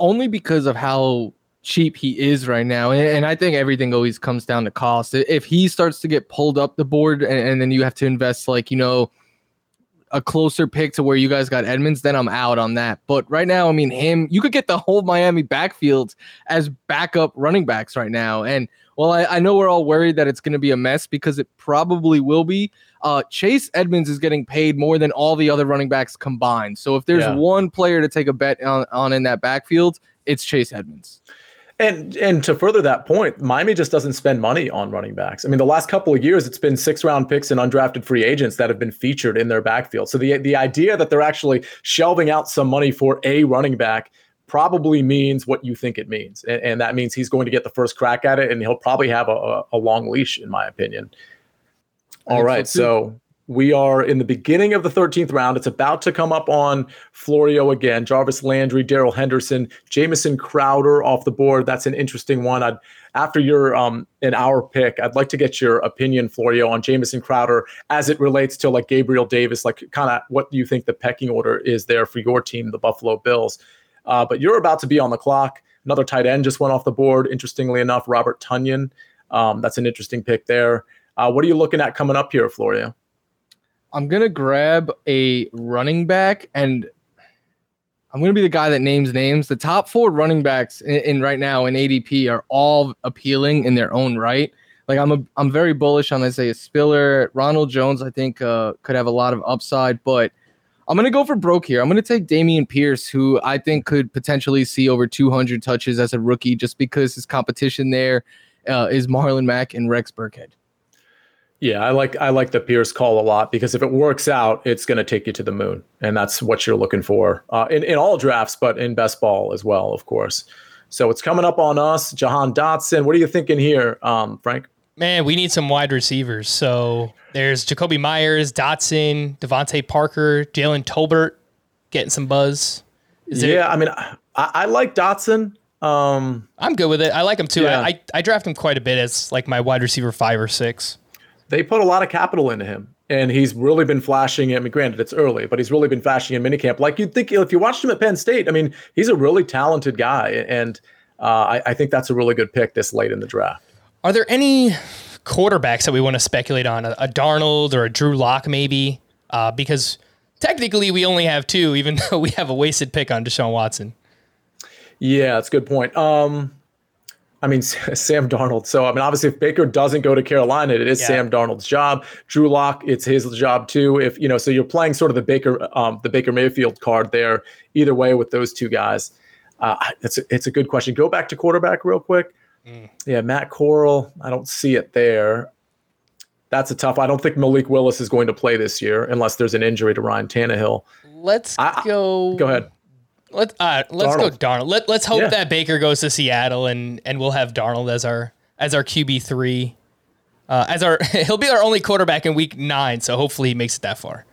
only because of how cheap he is right now. And, and I think everything always comes down to cost. If he starts to get pulled up the board and, and then you have to invest like, you know, a closer pick to where you guys got Edmonds, then I'm out on that. But right now, I mean, him, you could get the whole Miami backfield as backup running backs right now. And well, I, I know we're all worried that it's going to be a mess because it probably will be. Uh, Chase Edmonds is getting paid more than all the other running backs combined. So if there's Yeah. one player to take a bet on, on in that backfield, it's Chase Edmonds. And and to further that point, Miami just doesn't spend money on running backs. I mean, the last couple of years, it's been six round picks and undrafted free agents that have been featured in their backfield. So the the idea that they're actually shelving out some money for a running back probably means what you think it means, and, and that means he's going to get the first crack at it, and he'll probably have a, a, a long leash, in my opinion. All right, so we are in the beginning of the 13th round. It's about to come up on Florio again. Jarvis Landry, Darrell Henderson, Jamison Crowder off the board. That's an interesting one. I'd after your um an hour pick, I'd like to get your opinion, Florio, on Jamison Crowder as it relates to like Gabriel Davis. Like, kind of what do you think the pecking order is there for your team, the Buffalo Bills? Uh, but you're about to be on the clock. Another tight end just went off the board. Interestingly enough, Robert Tonyan. Um, that's an interesting pick there. Uh, what are you looking at coming up here, Florio? I'm gonna grab a running back, and I'm gonna be the guy that names names. The top four running backs in, in right now in ADP are all appealing in their own right. Like I'm a, I'm very bullish on Isaiah Spiller, Ronald Jones. I think uh, could have a lot of upside, but I'm gonna go for broke here. I'm gonna take Dameon Pierce, who I think could potentially see over 200 touches as a rookie, just because his competition there uh, is Marlon Mack and Rex Burkhead. Yeah, I like I like the Pierce call a lot because if it works out, it's going to take you to the moon, and that's what you're looking for uh, in in all drafts, but in best ball as well, of course. So it's coming up on us, Jahan Dotson. What are you thinking here, um, Frank? Man, we need some wide receivers. So there's Jakobi Meyers, Dotson, DeVante Parker, Jalen Tolbert getting some buzz. Is yeah, I mean, I, I like Dotson. Um, I'm good with it. I like him too. Yeah. I, I I draft him quite a bit as like my wide receiver five or six. They put a lot of capital into him, and he's really been flashing. I mean, granted, it's early, but he's really been flashing in minicamp. Like you'd think if you watched him at Penn State, I mean, he's a really talented guy, and uh, I, I think that's a really good pick this late in the draft. Are there any quarterbacks that we want to speculate on? A, a Darnold or a Drew Lock, maybe? Uh, because technically we only have two, even though we have a wasted pick on Deshaun Watson. Yeah, that's a good point. Um, I mean, Sam Darnold. So, I mean, obviously, if Baker doesn't go to Carolina, it is Yeah. Sam Darnold's job. Drew Lock, it's his job too. If you know, so you're playing sort of the Baker, um, the Baker Mayfield card there. Either way, with those two guys, uh, it's a, it's a good question. Go back to quarterback real quick. Yeah, Matt Corral. I don't see it there. That's a tough. I don't think Malik Willis is going to play this year unless there's an injury to Ryan Tannehill. Let's I- go. Go ahead. Let uh, let's go Darnold. Darnold. Let let's hope Yeah. that Baker goes to Seattle and and we'll have Darnold as our as our QB three. Uh, as our he'll be our only quarterback in week nine, so hopefully he makes it that far.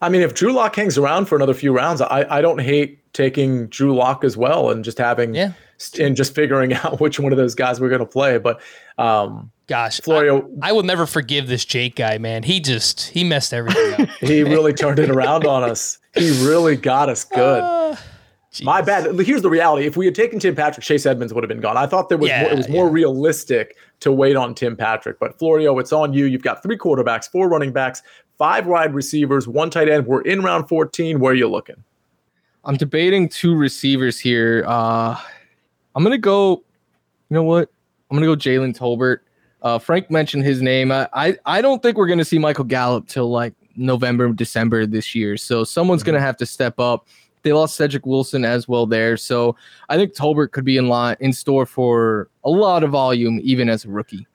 I mean, if Drew Lock hangs around for another few rounds, I, I don't hate taking Drew Lock as well and just having Yeah. And just figuring out which one of those guys we're going to play. But um, Gosh, Florio, I, I will never forgive this Jake guy, man. He just he messed everything up. he really turned it around on us. He really got us good. My bad. Here's the reality: if we had taken Tim Patrick, Chase Edmonds would have been gone. I thought there was Yeah, more, it was more realistic to wait on Tim Patrick. But Florio, it's on you. You've got three quarterbacks, four running backs, five wide receivers, one tight end. We're in round 14. Where are you looking? I'm debating two receivers here. Uh, I'm gonna go. You know what? I'm gonna go Jalen Tolbert. Uh, Frank mentioned his name. I, I I don't think we're gonna see Michael Gallup till like November, December this year. So someone's mm-hmm. gonna have to step up. They lost Cedric Wilson as well there. So I think Tolbert could be in line in store for a lot of volume, even as a rookie.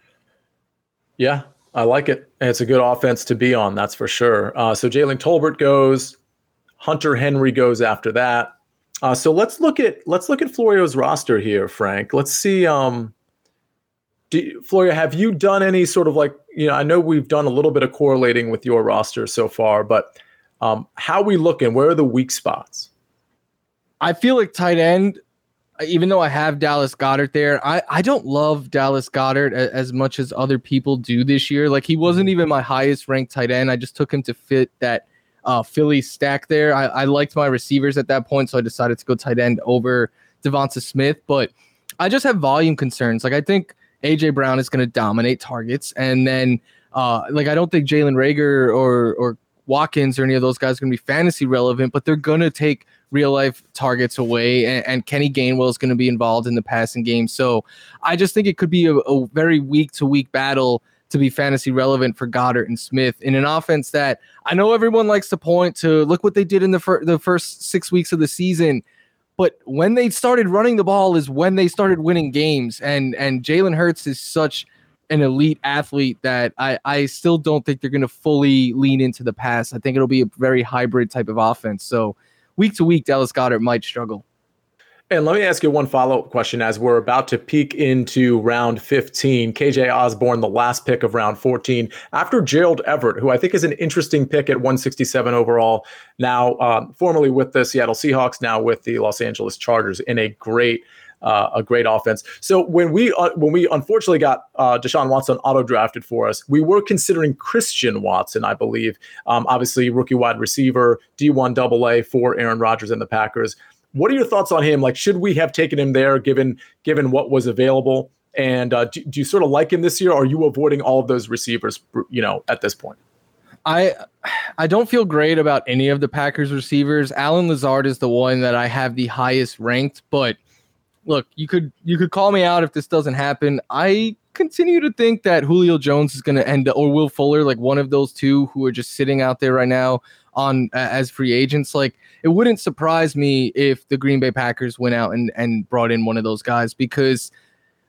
Yeah, I like it. And it's a good offense to be on, that's for sure. Uh, so Jalen Tolbert goes, Hunter Henry goes after that. Uh, so let's look at let's look at Florio's roster here, Frank. Let's see. Um, do, Florio, have you done any sort of like you know? I know we've done a little bit of correlating with your roster so far, but um, how are we looking? Where are the weak spots? I feel like tight end, even though I have Dallas Goedert there, I, I don't love Dallas Goedert as, as much as other people do this year. Like he wasn't even my highest ranked tight end. I just took him to fit that uh, Philly stack there. I, I liked my receivers at that point, so I decided to go tight end over DeVonta Smith. But I just have volume concerns. Like I think AJ Brown is going to dominate targets, and then uh, like I don't think Jalen Reagor or or Watkins or any of those guys are going to be fantasy relevant, but they're going to take real life targets away, and, and Kenny Gainwell is going to be involved in the passing game. So I just think it could be a, a very week to week battle to be fantasy relevant for Goedert and Smith in an offense that I know everyone likes to point to. Look what they did in the, fir- the first six weeks of the season. But when they started running the ball is when they started winning games. And and Jalen Hurts is such an elite athlete that I, I still don't think they're going to fully lean into the pass. I think it'll be a very hybrid type of offense. So week to week, Dallas Goedert might struggle. And let me ask you one follow up question as we're about to peek into round 15. KJ Osborne, the last pick of round 14, after Gerald Everett, who I think is an interesting pick at 167 overall, now um, formerly with the Seattle Seahawks, now with the Los Angeles Chargers in a great uh, a great offense. So when we uh, when we unfortunately got uh, Deshaun Watson auto drafted for us, we were considering Christian Watson, I believe. Um, obviously, rookie wide receiver, D1 Double A for Aaron Rodgers and the Packers. What are your thoughts on him? Like, should we have taken him there given given what was available? And uh, do, do you sort of like him this year? Or are you avoiding all of those receivers? You know, at this point. I I don't feel great about any of the Packers receivers. Allen Lazard is the one that I have the highest ranked, but look, you could you could call me out if this doesn't happen. I continue to think that Julio Jones is going to end or Will Fuller, like one of those two who are just sitting out there right now on uh, as free agents. Like it wouldn't surprise me if the Green Bay Packers went out and and brought in one of those guys because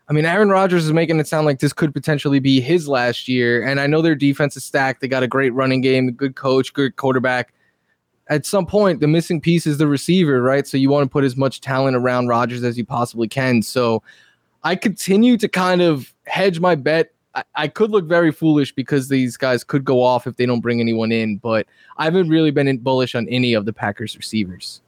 I mean Aaron Rodgers is making it sound like this could potentially be his last year and I know their defense is stacked. They got a great running game, good coach, good quarterback. At some point, the missing piece is the receiver, right? So you want to put as much talent around Rodgers as you possibly can. So I continue to kind of hedge my bet I, could look very foolish because these guys could go off if they don't bring anyone in, but I haven't really been in bullish on any of the Packers receivers.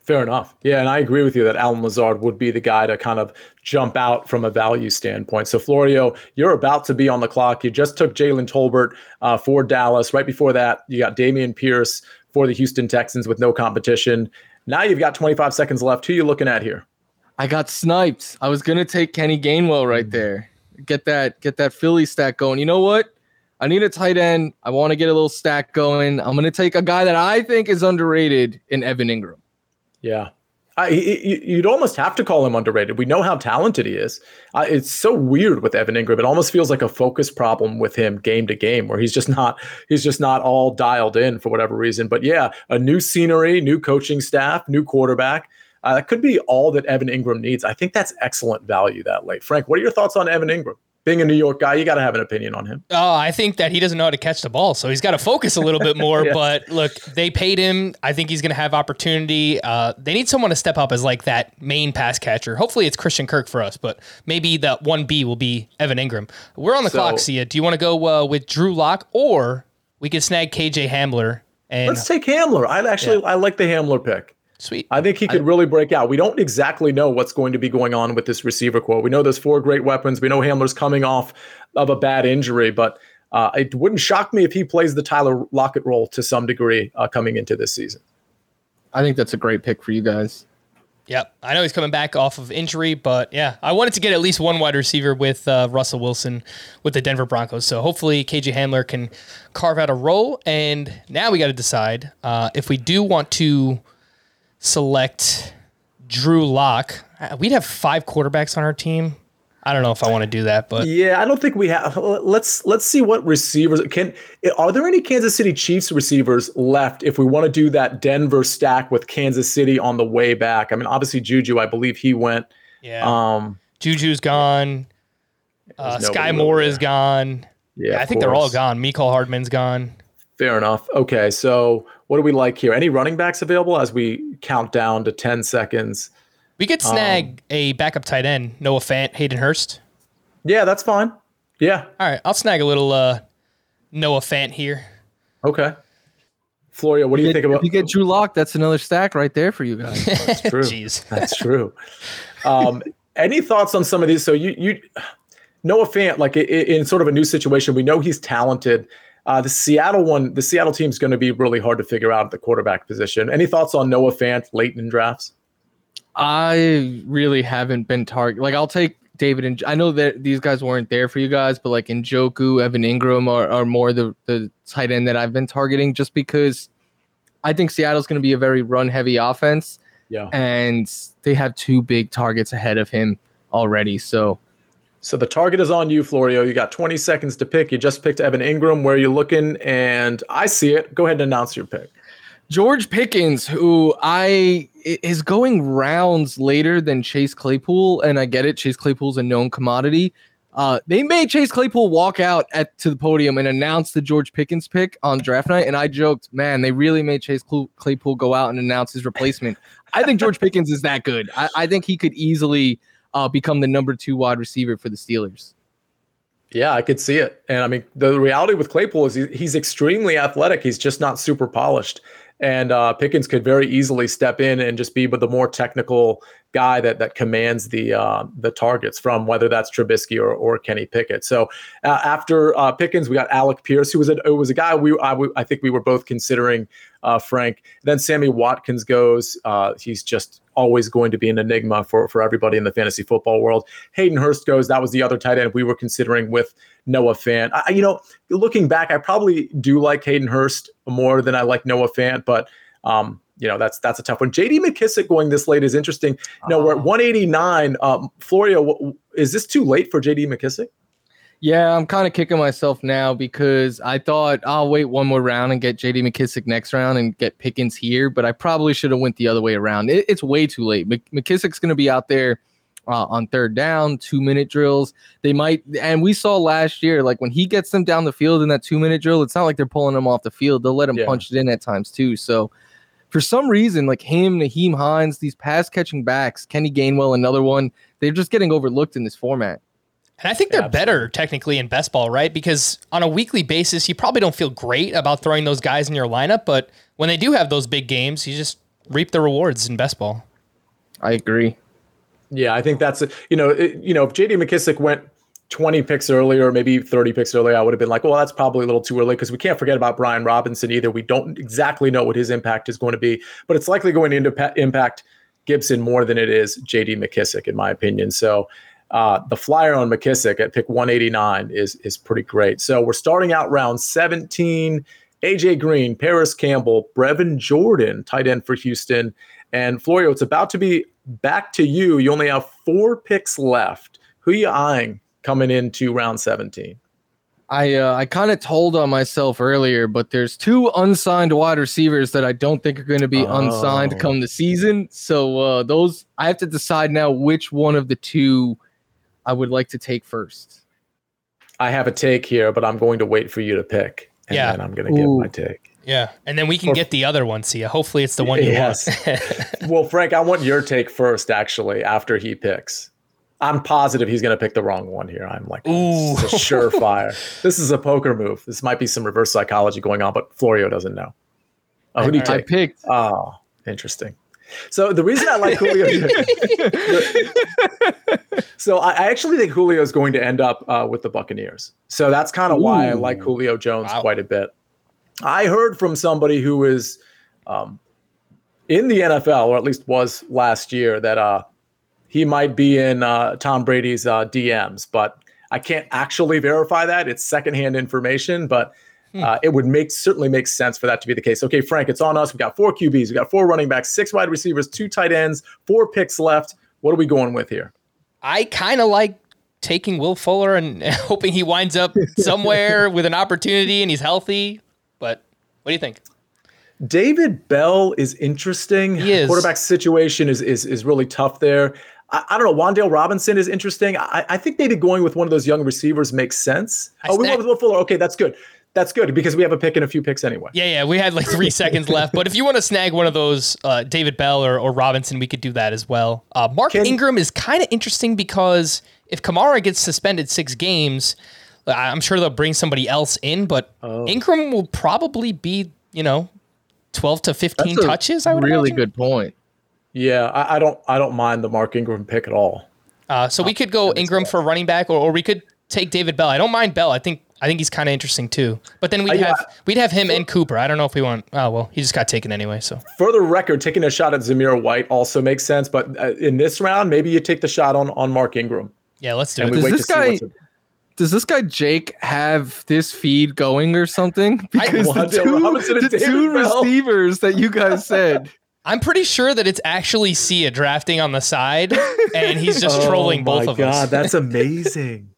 Fair enough. Yeah, and I agree with you that Allen Lazard would be the guy to kind of jump out from a value standpoint. So, Florio, you're about to be on the clock. You just took Jalen Tolbert uh, for Dallas. Right before that, you got Dameon Pierce for the Houston Texans with no competition. Now you've got 25 seconds left. Who are you looking at here? I got sniped. I was going to take Kenny Gainwell right there get that get that Philly stack going. You know what? I need a tight end. I want to get a little stack going. I'm going to take a guy that I think is underrated in Evan Engram. Yeah. I, you'd almost have to call him underrated. We know how talented he is. Uh, it's so weird with Evan Engram. It almost feels like a focus problem with him game to game, where he's just not he's just not all dialed in for whatever reason. But yeah, a new scenery, new coaching staff, new quarterback. Uh, that could be all that Evan Engram needs. I think that's excellent value that late. Frank, what are your thoughts on Evan Engram? Being a New York guy, you got to have an opinion on him. Oh, I think that he doesn't know how to catch the ball, so he's got to focus a little bit more. yeah. But look, they paid him. I think he's going to have opportunity. Uh, they need someone to step up as like that main pass catcher. Hopefully, it's Christian Kirk for us, but maybe that one B will be Evan Engram. We're on the so, clock, Sia. Do you want to go uh, with Drew Lock, or we could snag KJ Hamler? And let's take Hamler. I actually yeah. I like the Hamler pick. Sweet. I think he could I, really break out. We don't exactly know what's going to be going on with this receiver core. We know there's four great weapons. We know Hamler's coming off of a bad injury, but uh, it wouldn't shock me if he plays the Tyler Lockett role to some degree uh, coming into this season. I think that's a great pick for you guys. Yep. I know he's coming back off of injury, but yeah, I wanted to get at least one wide receiver with uh, Russell Wilson with the Denver Broncos. So hopefully KJ Hamler can carve out a role. And now we got to decide uh, if we do want to select Drew Lock. Uh, We'd have five quarterbacks on our team. I don't know if I want to do that, but Yeah, I don't think we have. Let's let's see what receivers can. Are there any Kansas City Chiefs receivers left if we want to do that Denver stack with Kansas City on the way back? I mean, obviously Juju, I believe he went. yeah, Um, Juju's gone. Uh, Sky Moore is gone. yeah, Yeah, I think they're all gone. Mecole Hardman's gone. Fair enough. Okay, so what do we like here? Any running backs available as we count down to ten seconds? We could Um, snag a backup tight end, Noah Fant, Hayden Hurst. Yeah, that's fine. Yeah. All right, I'll snag a little uh, Noah Fant here. Okay. Florio, what do you think about? If you get Drew Lock, that's another stack right there for you guys. That's true. Jeez. That's true. Um, any thoughts on some of these? So you you Noah Fant, like i- i- in sort of a new situation, we know he's talented. Uh, the Seattle one, the Seattle team's going to be really hard to figure out at the quarterback position. Any thoughts on Noah Fant late in drafts? I really haven't been target. Like I'll take David and I know that these guys weren't there for you guys, but like Njoku, Evan Engram are, are more the the tight end that I've been targeting just because I think Seattle's going to be a very run heavy offense Yeah. and they have two big targets ahead of him already. So So the target is on you, Florio. You got 20 seconds to pick. You just picked Evan Engram. Where are you looking? And I see it. Go ahead and announce your pick. George Pickens, who I is going rounds later than Chase Claypool, and I get it. Chase Claypool's a known commodity. Uh, they made Chase Claypool walk out at to the podium and announce the George Pickens pick on draft night, and I joked, man, they really made Chase Claypool go out and announce his replacement. I think George Pickens is that good. I, I think he could easily uh, become the number two wide receiver for the Steelers. Yeah, I could see it. And I mean, the reality with Claypool is he, he's extremely athletic. He's just not super polished. And uh, Pickens could very easily step in and just be the more technical guy that that commands the uh, the targets from whether that's Trubisky or, or Kenny Pickett. So uh, after uh, Pickens, we got Alec Pierce, who was a, who was a guy we I, I think we were both considering. Uh, Frank. Then Sammy Watkins goes. Uh, he's just always going to be an enigma for for everybody in the fantasy football world. Hayden Hurst goes. That was the other tight end we were considering with Noah Fant. I, you know, looking back, I probably do like Hayden Hurst more than I like Noah Fant, but um, you know, that's that's a tough one. JD McKissic going this late is interesting. No, we're at 189. Um, Florio, w- is this too late for JD McKissic? Yeah, I'm kind of kicking myself now because I thought I'll wait one more round and get JD McKissic next round and get Pickens here, but I probably should have went the other way around. It, it's way too late. McKissic's going to be out there uh, on third down, two minute drills. They might, and we saw last year, like when he gets them down the field in that two minute drill, it's not like they're pulling him off the field. They'll let him Yeah. punch it in at times too. So for some reason, like him, Nyheim Hines, these pass catching backs, Kenny Gainwell, another one, they're just getting overlooked in this format. And I think they're Yeah, better technically in best ball, right? Because on a weekly basis, you probably don't feel great about throwing those guys in your lineup, but when they do have those big games, you just reap the rewards in best ball. I agree. Yeah, I think that's. You know, it, you know, if JD McKissic went 20 picks earlier, maybe 30 picks earlier, I would have been like, well, that's probably a little too early because we can't forget about Brian Robinson either. We don't exactly know what his impact is going to be, but it's likely going to impact Gibson more than it is JD McKissic, in my opinion. So uh, the flyer on McKissic at pick 189 is is pretty great. So we're starting out round 17. AJ Green, Parris Campbell, Brevin Jordan, tight end for Houston, and Florio. It's about to be back to you. You only have four picks left. Who are you eyeing coming into round 17? I uh, I kind of told on myself earlier, but there's two unsigned wide receivers that I don't think are going to be Oh. unsigned come the season. So uh, those I have to decide now which one of the two I would like to take first. I have a take here, but I'm going to wait for you to pick. And Yeah. then I'm going to give my take. Yeah. And then we can Or- get the other one, Sia. Hopefully it's the one you Yes. want. Well, Frank, I want your take first, actually, after he picks. I'm positive he's going to pick the wrong one here. I'm like, Ooh. this is a surefire. this is a poker move. This might be some reverse psychology going on, but Florio doesn't know. Oh, who do you I take? I picked. Oh, interesting. So the reason I like Julio, so I actually think Julio is going to end up uh, with the Buccaneers. So that's kind of why I like Julio Jones Wow. quite a bit. I heard from somebody who is um, in the NFL, or at least was last year, that uh, he might be in uh, Tom Brady's uh, DMs, but I can't actually verify that. It's secondhand information, but Hmm. Uh, it would make certainly make sense for that to be the case. Okay, Frank, it's on us. We've got four QBs, we've got four running backs, six wide receivers, two tight ends, four picks left. What are we going with here? I kind of like taking Will Fuller and hoping he winds up somewhere with an opportunity and he's healthy. But what do you think? David Bell is interesting. He is. Quarterback situation is is is really tough there. I, I don't know. Wan'Dale Robinson is interesting. I, I, think maybe going with one of those young receivers makes sense. I oh, we went with Will Fuller. Okay, that's good. That's good because we have a pick and a few picks anyway. Yeah, yeah. We had like three seconds left. But if you want to snag one of those, uh, David Bell or, or Robinson, we could do that as well. Uh, Mark Can, Ingram is kind of interesting because if Kamara gets suspended six games, I'm sure they'll bring somebody else in, but oh. Ingram will probably be, you know, 12 to 15 touches. I would really imagine. good point. Yeah, I, I, don't I don't mind the Mark Ingram pick at all. Uh, so we could go Ingram for running back, or, or we could take David Bell. I don't mind Bell. I think I think he's kind of interesting too. But then we'd uh, have yeah. we'd have him and Cooper. I don't know if we want. Oh well, he just got taken anyway. So for the record, taking a shot at Zamir White also makes sense. But uh, in this round, maybe you take the shot on on Mark Ingram. Yeah, let's do it. Does this guy? Does this guy Jake have this feed going or something? Because the two, the two receivers that you guys said. I'm pretty sure that it's actually Sia drafting on the side, and he's just oh trolling both of God, us. God, that's amazing.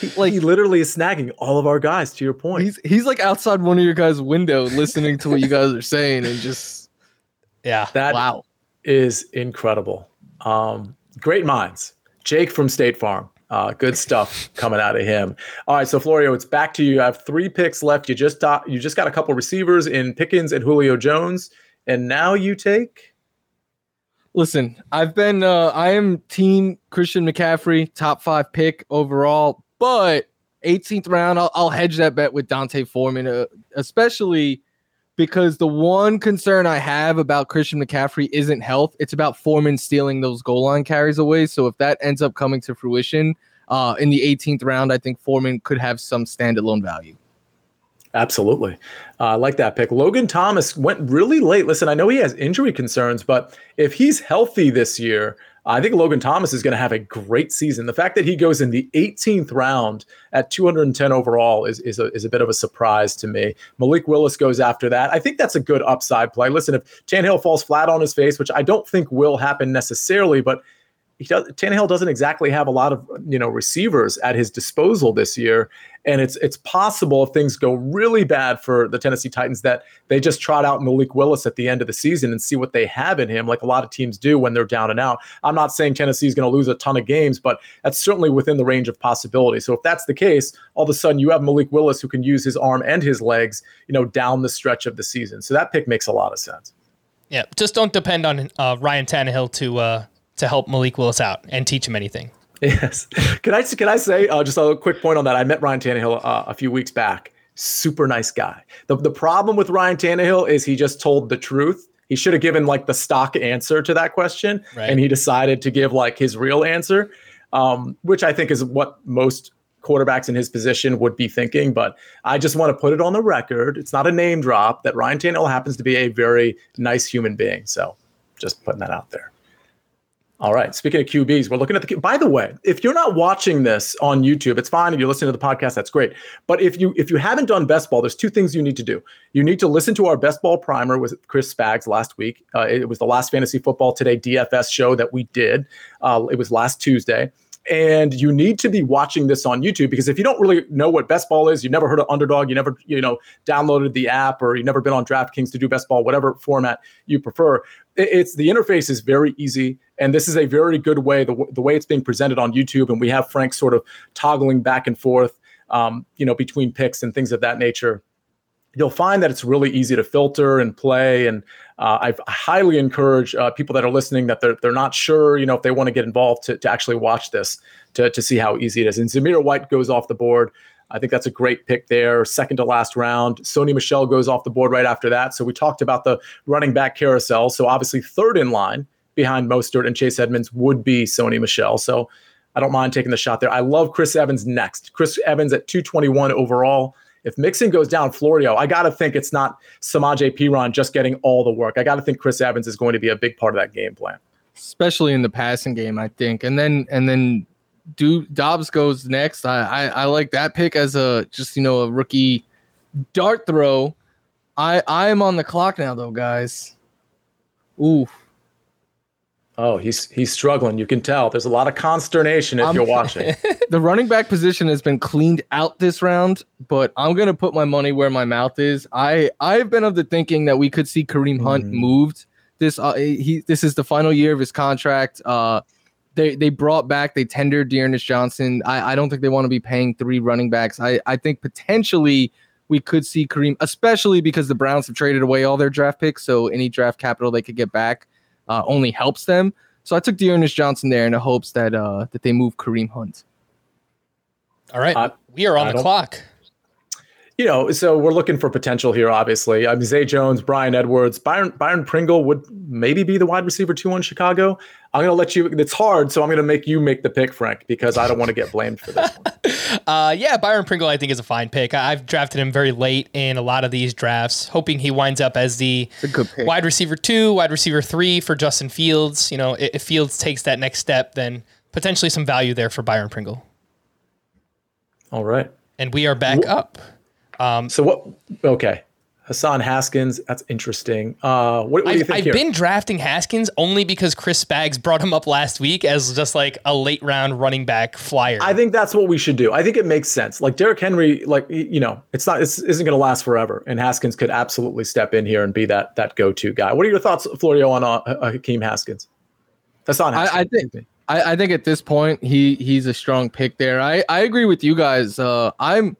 He, like he literally is snagging all of our guys. To your point, he's he's like outside one of your guys' window, listening to what you guys are saying, and just yeah, that wow is incredible. Um, great minds, Jake from State Farm. Uh, good stuff coming out of him. All right, so Florio, it's back to you. I have three picks left. You just you just got a couple receivers in Pickens and Julio Jones, and now you take. Listen, I've been uh, I am team Christian McCaffrey, top five pick overall, but 18th round, I'll, I'll hedge that bet with D'Onta Foreman, uh, especially because the one concern I have about Christian McCaffrey isn't health. It's about Foreman stealing those goal line carries away. So if that ends up coming to fruition uh, in the 18th round, I think Foreman could have some standalone value. Absolutely. Uh, I like that pick. Logan Thomas went really late. Listen, I know he has injury concerns, but if he's healthy this year, I think Logan Thomas is going to have a great season. The fact that he goes in the 18th round at 210 overall is, is, a, is a bit of a surprise to me. Malik Willis goes after that. I think that's a good upside play. Listen, if Tannehill falls flat on his face, which I don't think will happen necessarily, but he does, Tannehill doesn't exactly have a lot of you know receivers at his disposal this year, and it's it's possible if things go really bad for the Tennessee Titans that they just trot out Malik Willis at the end of the season and see what they have in him, like a lot of teams do when they're down and out. I'm not saying Tennessee is going to lose a ton of games, but that's certainly within the range of possibility. So if that's the case, all of a sudden you have Malik Willis who can use his arm and his legs, you know, down the stretch of the season. So that pick makes a lot of sense. Yeah, just don't depend on uh, Ryan Tannehill to uh, to help Malik Willis out and teach him anything. Yes. Can I can I say uh, just a quick point on that? I met Ryan Tannehill uh, a few weeks back. Super nice guy. The the problem with Ryan Tannehill is he just told the truth. He should have given like the stock answer to that question, right. and he decided to give like his real answer, um, which I think is what most quarterbacks in his position would be thinking. But I just want to put it on the record. It's not a name drop that Ryan Tannehill happens to be a very nice human being. So just putting that out there. All right. Speaking of QBs, we're looking at the. By the way, if you're not watching this on YouTube, it's fine. If you're listening to the podcast, that's great. But if you if you haven't done best ball, there's two things you need to do. You need to listen to our best ball primer with Chris Spags last week. Uh, it was the last fantasy football today DFS show that we did. Uh, it was last Tuesday. And you need to be watching this on YouTube because if you don't really know what best ball is, you've never heard of underdog, you never, you know, downloaded the app or you've never been on DraftKings to do best ball, whatever format you prefer. It's the interface is very easy. And this is a very good way, the, the way it's being presented on YouTube. And we have Frank sort of toggling back and forth, um, you know, between picks and things of that nature you'll find that it's really easy to filter and play. And uh, I've highly encourage uh, people that are listening that they're, they're not sure, you know, if they want to get involved to, to actually watch this to, to see how easy it is. And Zamir White goes off the board. I think that's a great pick there. Second to last round. Sony Michel goes off the board right after that. So we talked about the running back carousel. So obviously third in line behind Mostert and Chase Edmonds would be Sony Michel. So I don't mind taking the shot there. I love Chris Evans next. Chris Evans at 221 overall if Mixon goes down, Florio, I got to think it's not Samaje Perine just getting all the work. I got to think Chris Evans is going to be a big part of that game plan, especially in the passing game. I think, and then and then do Dobbs goes next. I, I, I like that pick as a just you know a rookie dart throw. I I am on the clock now though, guys. Ooh. Oh, he's he's struggling. You can tell. There's a lot of consternation if I'm- you're watching. The running back position has been cleaned out this round, but I'm gonna put my money where my mouth is. I I've been of the thinking that we could see Kareem Hunt Mhm. moved. This uh, he this is the final year of his contract. Uh, they they brought back they tendered D'Ernest Johnson. I I don't think they want to be paying three running backs. I I think potentially we could see Kareem, especially because the Browns have traded away all their draft picks, so any draft capital they could get back uh, only helps them. So I took D'Ernest Johnson there in the hopes that uh that they move Kareem Hunt. All right, I- we are on I the clock. you know, so we're looking for potential here. Obviously, I mean, Zay Jones, Bryan Edwards, Byron Byron Pringle would maybe be the wide receiver two on Chicago. I'm gonna let you. It's hard, so I'm gonna make you make the pick, Frank, because I don't want to get blamed for this. One. Uh, yeah, Byron Pringle, I think, is a fine pick. I- I've drafted him very late in a lot of these drafts, hoping he winds up as the It's a good pick. wide receiver two, wide receiver three for Justin Fields. You know, if Fields takes that next step, then potentially some value there for Byron Pringle. All right. And we are back up. So what? Okay, Hassan Haskins. That's interesting. Uh, what, what do you I've, think I've here? been drafting Haskins only because Chris Spags brought him up last week as just like a late round running back flyer. I think that's what we should do. I think it makes sense. Like Derrick Henry, like you know, it's not, this isn't going to last forever, and Haskins could absolutely step in here and be that that go to guy. What are your thoughts, Florio, on uh, uh, Hakeem Haskins? Hassan I- Haskins. I think- I, I think at this point he he's a strong pick there. I, I agree with you guys. Uh, I'm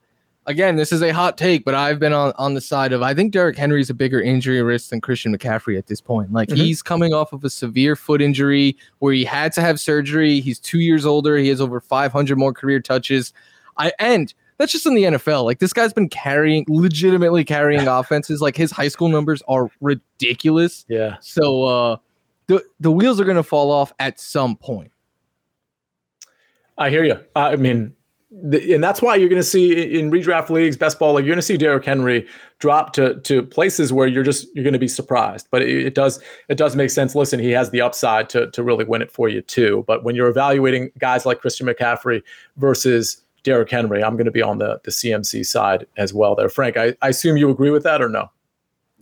again, this is a hot take, but I've been on, on the side of I think Derrick Henry's a bigger injury risk than Christian McCaffrey at this point. Like Mhm. he's coming off of a severe foot injury where he had to have surgery. He's two years older. He has over 500 more career touches. I and that's just in the NFL. Like this guy's been carrying, legitimately carrying offenses. Like his high school numbers are ridiculous. Yeah. So uh, the the wheels are going to fall off at some point. I hear you. I mean, and that's why you're going to see in redraft leagues, best ball, like you're going to see Derrick Henry drop to to places where you're just you're going to be surprised. But it, it does it does make sense. Listen, he has the upside to to really win it for you too. But when you're evaluating guys like Christian McCaffrey versus Derrick Henry, I'm going to be on the the CMC side as well. There, Frank. I, I assume you agree with that or no?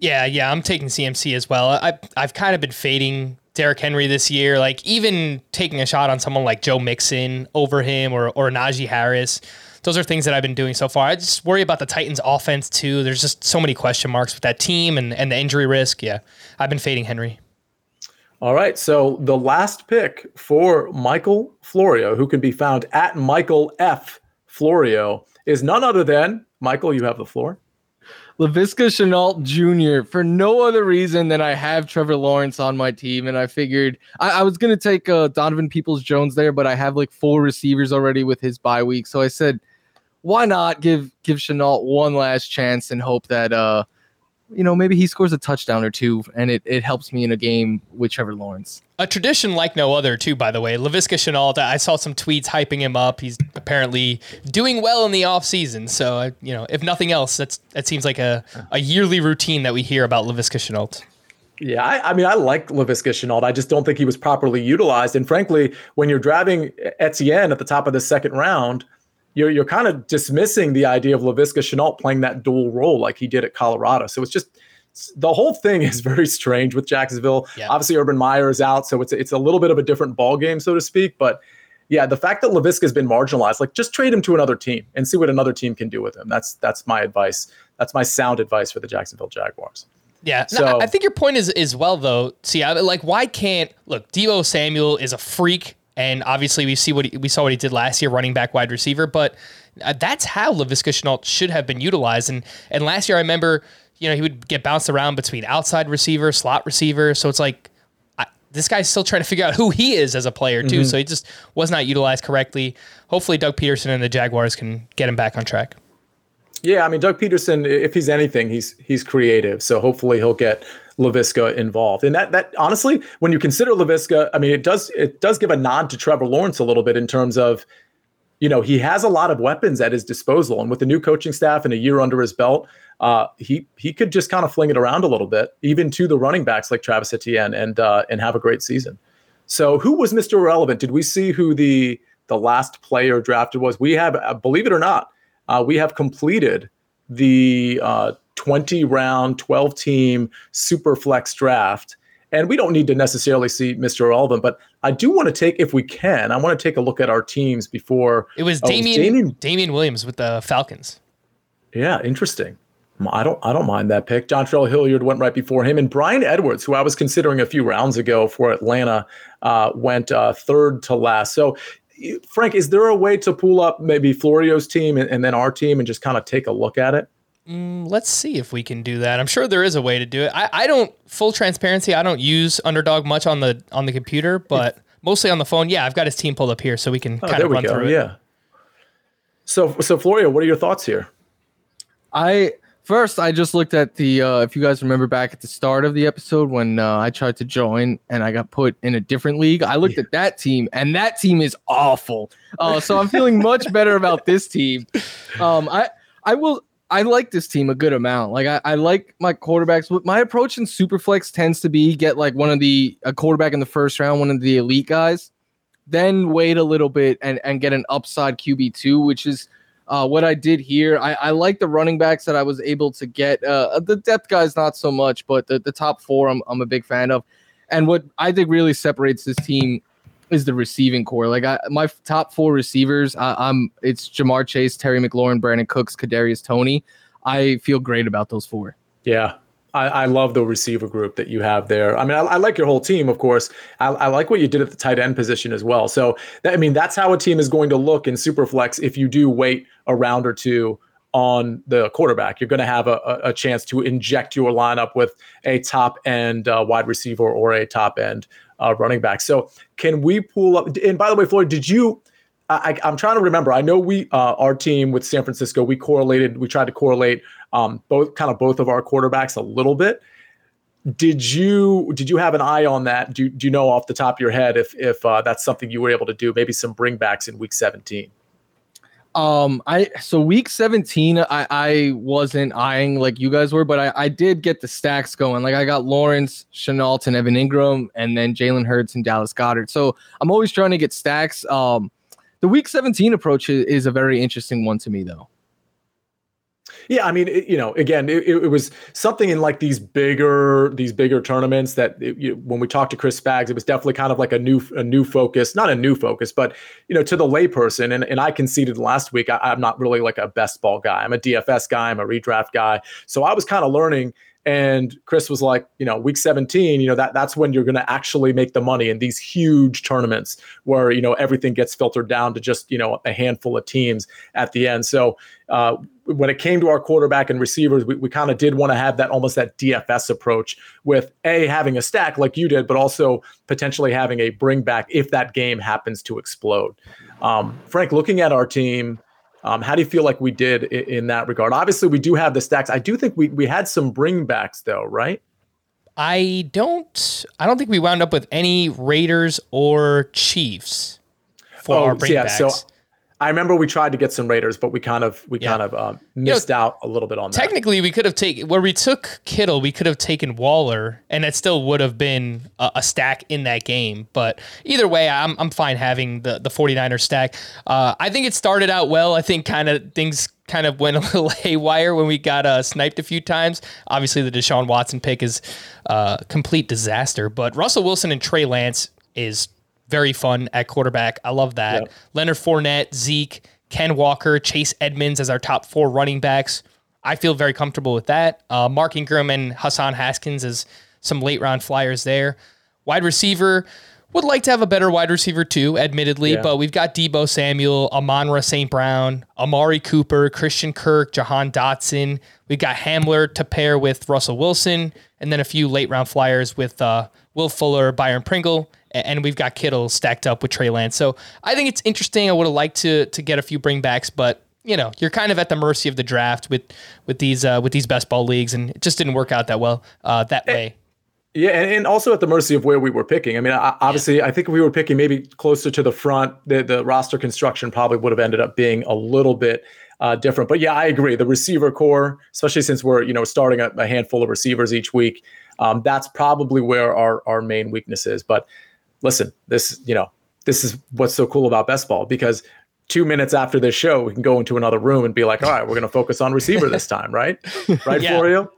Yeah, yeah, I'm taking CMC as well. I I've kind of been fading Derrick Henry this year, like even taking a shot on someone like Joe Mixon over him or or Najee Harris. Those are things that I've been doing so far. I just worry about the Titans offense too. There's just so many question marks with that team and, and the injury risk. Yeah. I've been fading Henry. All right. So the last pick for Michael Florio, who can be found at Michael F. Florio, is none other than Michael. You have the floor. Laviska Shenault Jr. for no other reason than I have Trevor Lawrence on my team, and I figured I, I was gonna take uh, Donovan Peoples Jones there, but I have like four receivers already with his bye week, so I said, why not give give Shenault one last chance and hope that uh, you know, maybe he scores a touchdown or two, and it it helps me in a game with Trevor Lawrence. A tradition like no other, too, by the way. Laviska Shenault, I saw some tweets hyping him up. He's apparently doing well in the offseason. So, you know, if nothing else, that's that seems like a, a yearly routine that we hear about Laviska Shenault. Yeah, I, I mean, I like Laviska Shenault. I just don't think he was properly utilized. And frankly, when you're driving Etienne at the top of the second round, you're you're kind of dismissing the idea of Laviska Shenault playing that dual role like he did at Colorado. So it's just the whole thing is very strange with Jacksonville. Yeah. Obviously, Urban Meyer is out, so it's it's a little bit of a different ball game, so to speak. But yeah, the fact that Laviska has been marginalized, like just trade him to another team and see what another team can do with him. That's that's my advice. That's my sound advice for the Jacksonville Jaguars. Yeah, So- I- I think your point is is well though. See, I, like why can't look? Deebo Samuel is a freak, and obviously we see what he, we saw what he did last year, running back, wide receiver. But uh, that's how Laviska Shenault should have been utilized. And and last year I remember, you know, he would get bounced around between outside receiver, slot receiver. So it's like. I, this guy's still trying to figure out who he is as a player too, so he just was not utilized correctly. Hopefully, Doug Pederson and the Jaguars can get him back on track. Yeah, I mean Doug Pederson, if he's anything, he's he's creative. So hopefully he'll get Laviska involved. And that that honestly, when you consider Laviska, I mean it does it does give a nod to Trevor Lawrence a little bit in terms of, you know, he has a lot of weapons at his disposal. And with the new coaching staff and a year under his belt, uh, he he could just kind of fling it around a little bit, even to the running backs like Travis Etienne and uh, and have a great season. So who was Mr. Irrelevant? Did we see who the the last player drafted was? We have, uh, believe it or not, uh, we have completed the uh, 20 round, 12 team super flex draft. And we don't need to necessarily see Mr. Alvin, but I do want to take, if we can, I want to take a look at our teams before. It was oh, Damien, Damien, Damien Williams with the Falcons. Yeah, interesting. I don't I don't mind that pick. Dontrell Hilliard went right before him, and Bryan Edwards, who I was considering a few rounds ago for Atlanta, uh, went uh, third to last. So, Frank, is there a way to pull up maybe Florio's team and, and then our team and just kind of take a look at it? Mm, let's see if we can do that. I'm sure there is a way to do it. I, I don't full transparency. I don't use Underdog much on the on the computer, but mostly on the phone. Yeah, I've got his team pulled up here, so we can oh, kind of run go. through it. Yeah. So so Florio, what are your thoughts here? I First, I just looked at the. Uh, if you guys remember back at the start of the episode when uh, I tried to join and I got put in a different league, I looked yeah. at that team and that team is awful. Uh, so I'm feeling much better about this team. Um, I I will. I like this team a good amount. Like I, I like my quarterbacks. My approach in Superflex tends to be get like one of the a quarterback in the first round, one of the elite guys, then wait a little bit and and get an upside QB two, which is uh, what I did here, I, I like the running backs that I was able to get. Uh, the depth guys, not so much, but the, the top four, I'm, I'm a big fan of. And what I think really separates this team is the receiving corps. Like I, my top four receivers, I, am it's Ja'Marr Chase, Terry McLaurin, Brandin Cooks, Kadarius Toney. I feel great about those four. Yeah, I, I, love the receiver group that you have there. I mean, I, I like your whole team, of course. I, I, like what you did at the tight end position as well. So, that, I mean, that's how a team is going to look in Superflex if you do wait a round or two on the quarterback. You're going to have a, a, chance to inject your lineup with a top end uh, wide receiver or a top end uh, running back. So, can we pull up? And by the way, Floyd, did you? I, am trying to remember. I know we, uh, our team with San Francisco, we correlated. We tried to correlate um, both kind of both of our quarterbacks a little bit. Did you did you have an eye on that? Do, do you know off the top of your head if if uh, that's something you were able to do? Maybe some bringbacks in week 17. Um, I so week 17, I, I wasn't eyeing like you guys were, but I, I did get the stacks going. Like I got Lawrence, Shenault, and Evan Engram, and then Jalen Hurts and Dallas Goedert. So I'm always trying to get stacks. Um, the week 17 approach is, is a very interesting one to me, though. Yeah, I mean, it, you know, again, it, it, was something in like these bigger these bigger tournaments that it, you, when we talked to Chris Spags, it was definitely kind of like a new a new focus, not a new focus, but you know, to the layperson. And and I conceded last week, I, I'm not really like a best ball guy. I'm a DFS guy. I'm a redraft guy. So I was kind of learning and Chris was like, you know, week 17, you know, that that's when you're going to actually make the money in these huge tournaments where, you know, everything gets filtered down to just, you know, a handful of teams at the end. So uh, when it came to our quarterback and receivers, we, we kind of did want to have that almost that DFS approach with a having a stack like you did, but also potentially having a bring back if that game happens to explode. Um, Frank, looking at our team, um, how do you feel like we did in, in, that regard? Obviously, we do have the stacks. I do think we we had some bringbacks though, right? I don't. I don't think we wound up with any Raiders or Chiefs for oh, our bringbacks. Yeah, so I remember we tried to get some Raiders, but we kind of we yeah. kind of um, missed you know, out a little bit on that. Technically, we could have taken where we took Kittle, we could have taken Waller, and it still would have been a, a, stack in that game. But either way, I'm I'm fine having the the 49er stack. Uh, I think it started out well. I think kind of things kind of went a little haywire when we got uh, sniped a few times. Obviously, the Deshaun Watson pick is a uh, complete disaster, but Russell Wilson and Trey Lance is very fun at quarterback. I love that. Yep. Leonard Fournette, Zeke, Ken Walker, Chase Edmonds as our top four running backs. I feel very comfortable with that. Uh, Mark Ingram and Hassan Haskins as some late round flyers there. Wide receiver, would like to have a better wide receiver too, admittedly, yeah. but we've got Deebo Samuel, Amon-Ra St. Brown, Amari Cooper, Christian Kirk, Jahan Dotson. We've got Hamler to pair with Russell Wilson, and then a few late round flyers with uh, Will Fuller, Byron Pringle, and we've got Kittle stacked up with Trey Lance. So I think it's interesting. I would have liked to to get a few bringbacks, but you know, you're kind of at the mercy of the draft with with these uh, with these best ball leagues, and it just didn't work out that well uh, that way. Yeah, and, and also at the mercy of where we were picking. I mean, obviously, yeah. I think if we were picking maybe closer to the front, the, the roster construction probably would have ended up being a little bit uh, different. But yeah, I agree. The receiver corps, especially since we're you know starting a, a handful of receivers each week, um, that's probably where our our main weakness is. But listen, this you know this is what's so cool about best ball because two minutes after this show, we can go into another room and be like, all right, we're going to focus on receiver this time, right? Right, Yeah. Florio?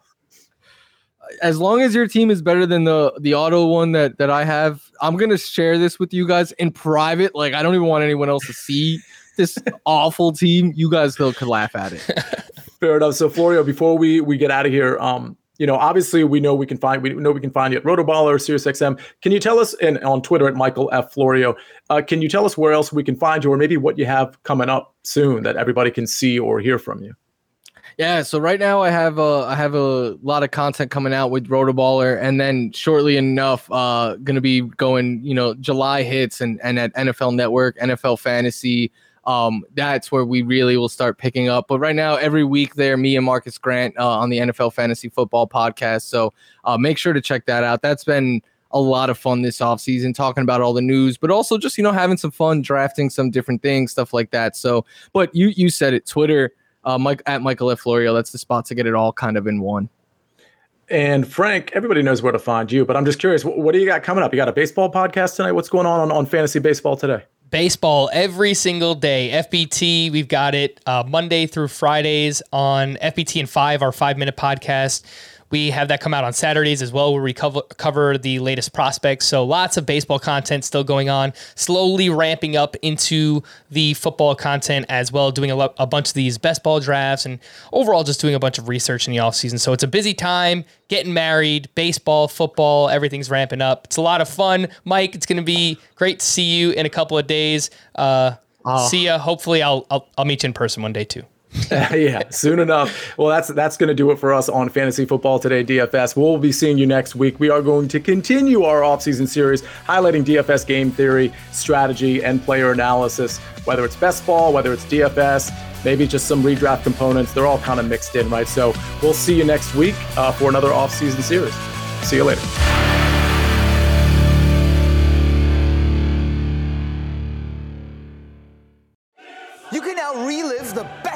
as long as your team is better than the the auto one that that I have, I'm gonna share this with you guys in private. Like I don't even want anyone else to see this awful team. You guys still could laugh at it. Fair enough. So Florio, before we we get out of here, um, you know, obviously we know we can find we know we can find you at Rotoballer, SiriusXM. Can you tell us and on Twitter at Michael F Florio? Uh, can you tell us where else we can find you, or maybe what you have coming up soon that everybody can see or hear from you? Yeah, so right now I have a I have a lot of content coming out with Rotoballer, and then shortly enough, uh, gonna be going, you know, July hits and and at NFL Network, NFL Fantasy. Um, that's where we really will start picking up. But right now, every week there, me and Marcas Grant uh, on the NFL Fantasy Football podcast. So uh, make sure to check that out. That's been a lot of fun this offseason, talking about all the news, but also just you know having some fun, drafting some different things, stuff like that. So, but you you said it, Twitter uh, Mike at Michael F. Florio. That's the spot to get it all kind of in one. And Frank, everybody knows where to find you, but I'm just curious, what, what do you got coming up? You got a baseball podcast tonight? What's going on on, on fantasy baseball today? Baseball every single day. FBT, we've got it uh, Monday through Fridays on FBT and five, our five minute podcast. We have that come out on Saturdays as well, where we cover, cover the latest prospects. So lots of baseball content still going on, slowly ramping up into the football content as well, doing a, lo- a bunch of these best ball drafts and overall just doing a bunch of research in the offseason. So it's a busy time, getting married, baseball, football, everything's ramping up. It's a lot of fun. Mike, it's going to be great to see you in a couple of days. Uh, See ya. Hopefully, I'll, I'll I'll meet you in person one day too. yeah, soon enough. Well, that's that's going to do it for us on Fantasy Football Today DFS. We'll be seeing you next week. We are going to continue our offseason series highlighting DFS game theory, strategy, and player analysis. Whether it's best ball, whether it's DFS, maybe just some redraft components, they're all kind of mixed in, right? So we'll see you next week uh, for another offseason series. See you later.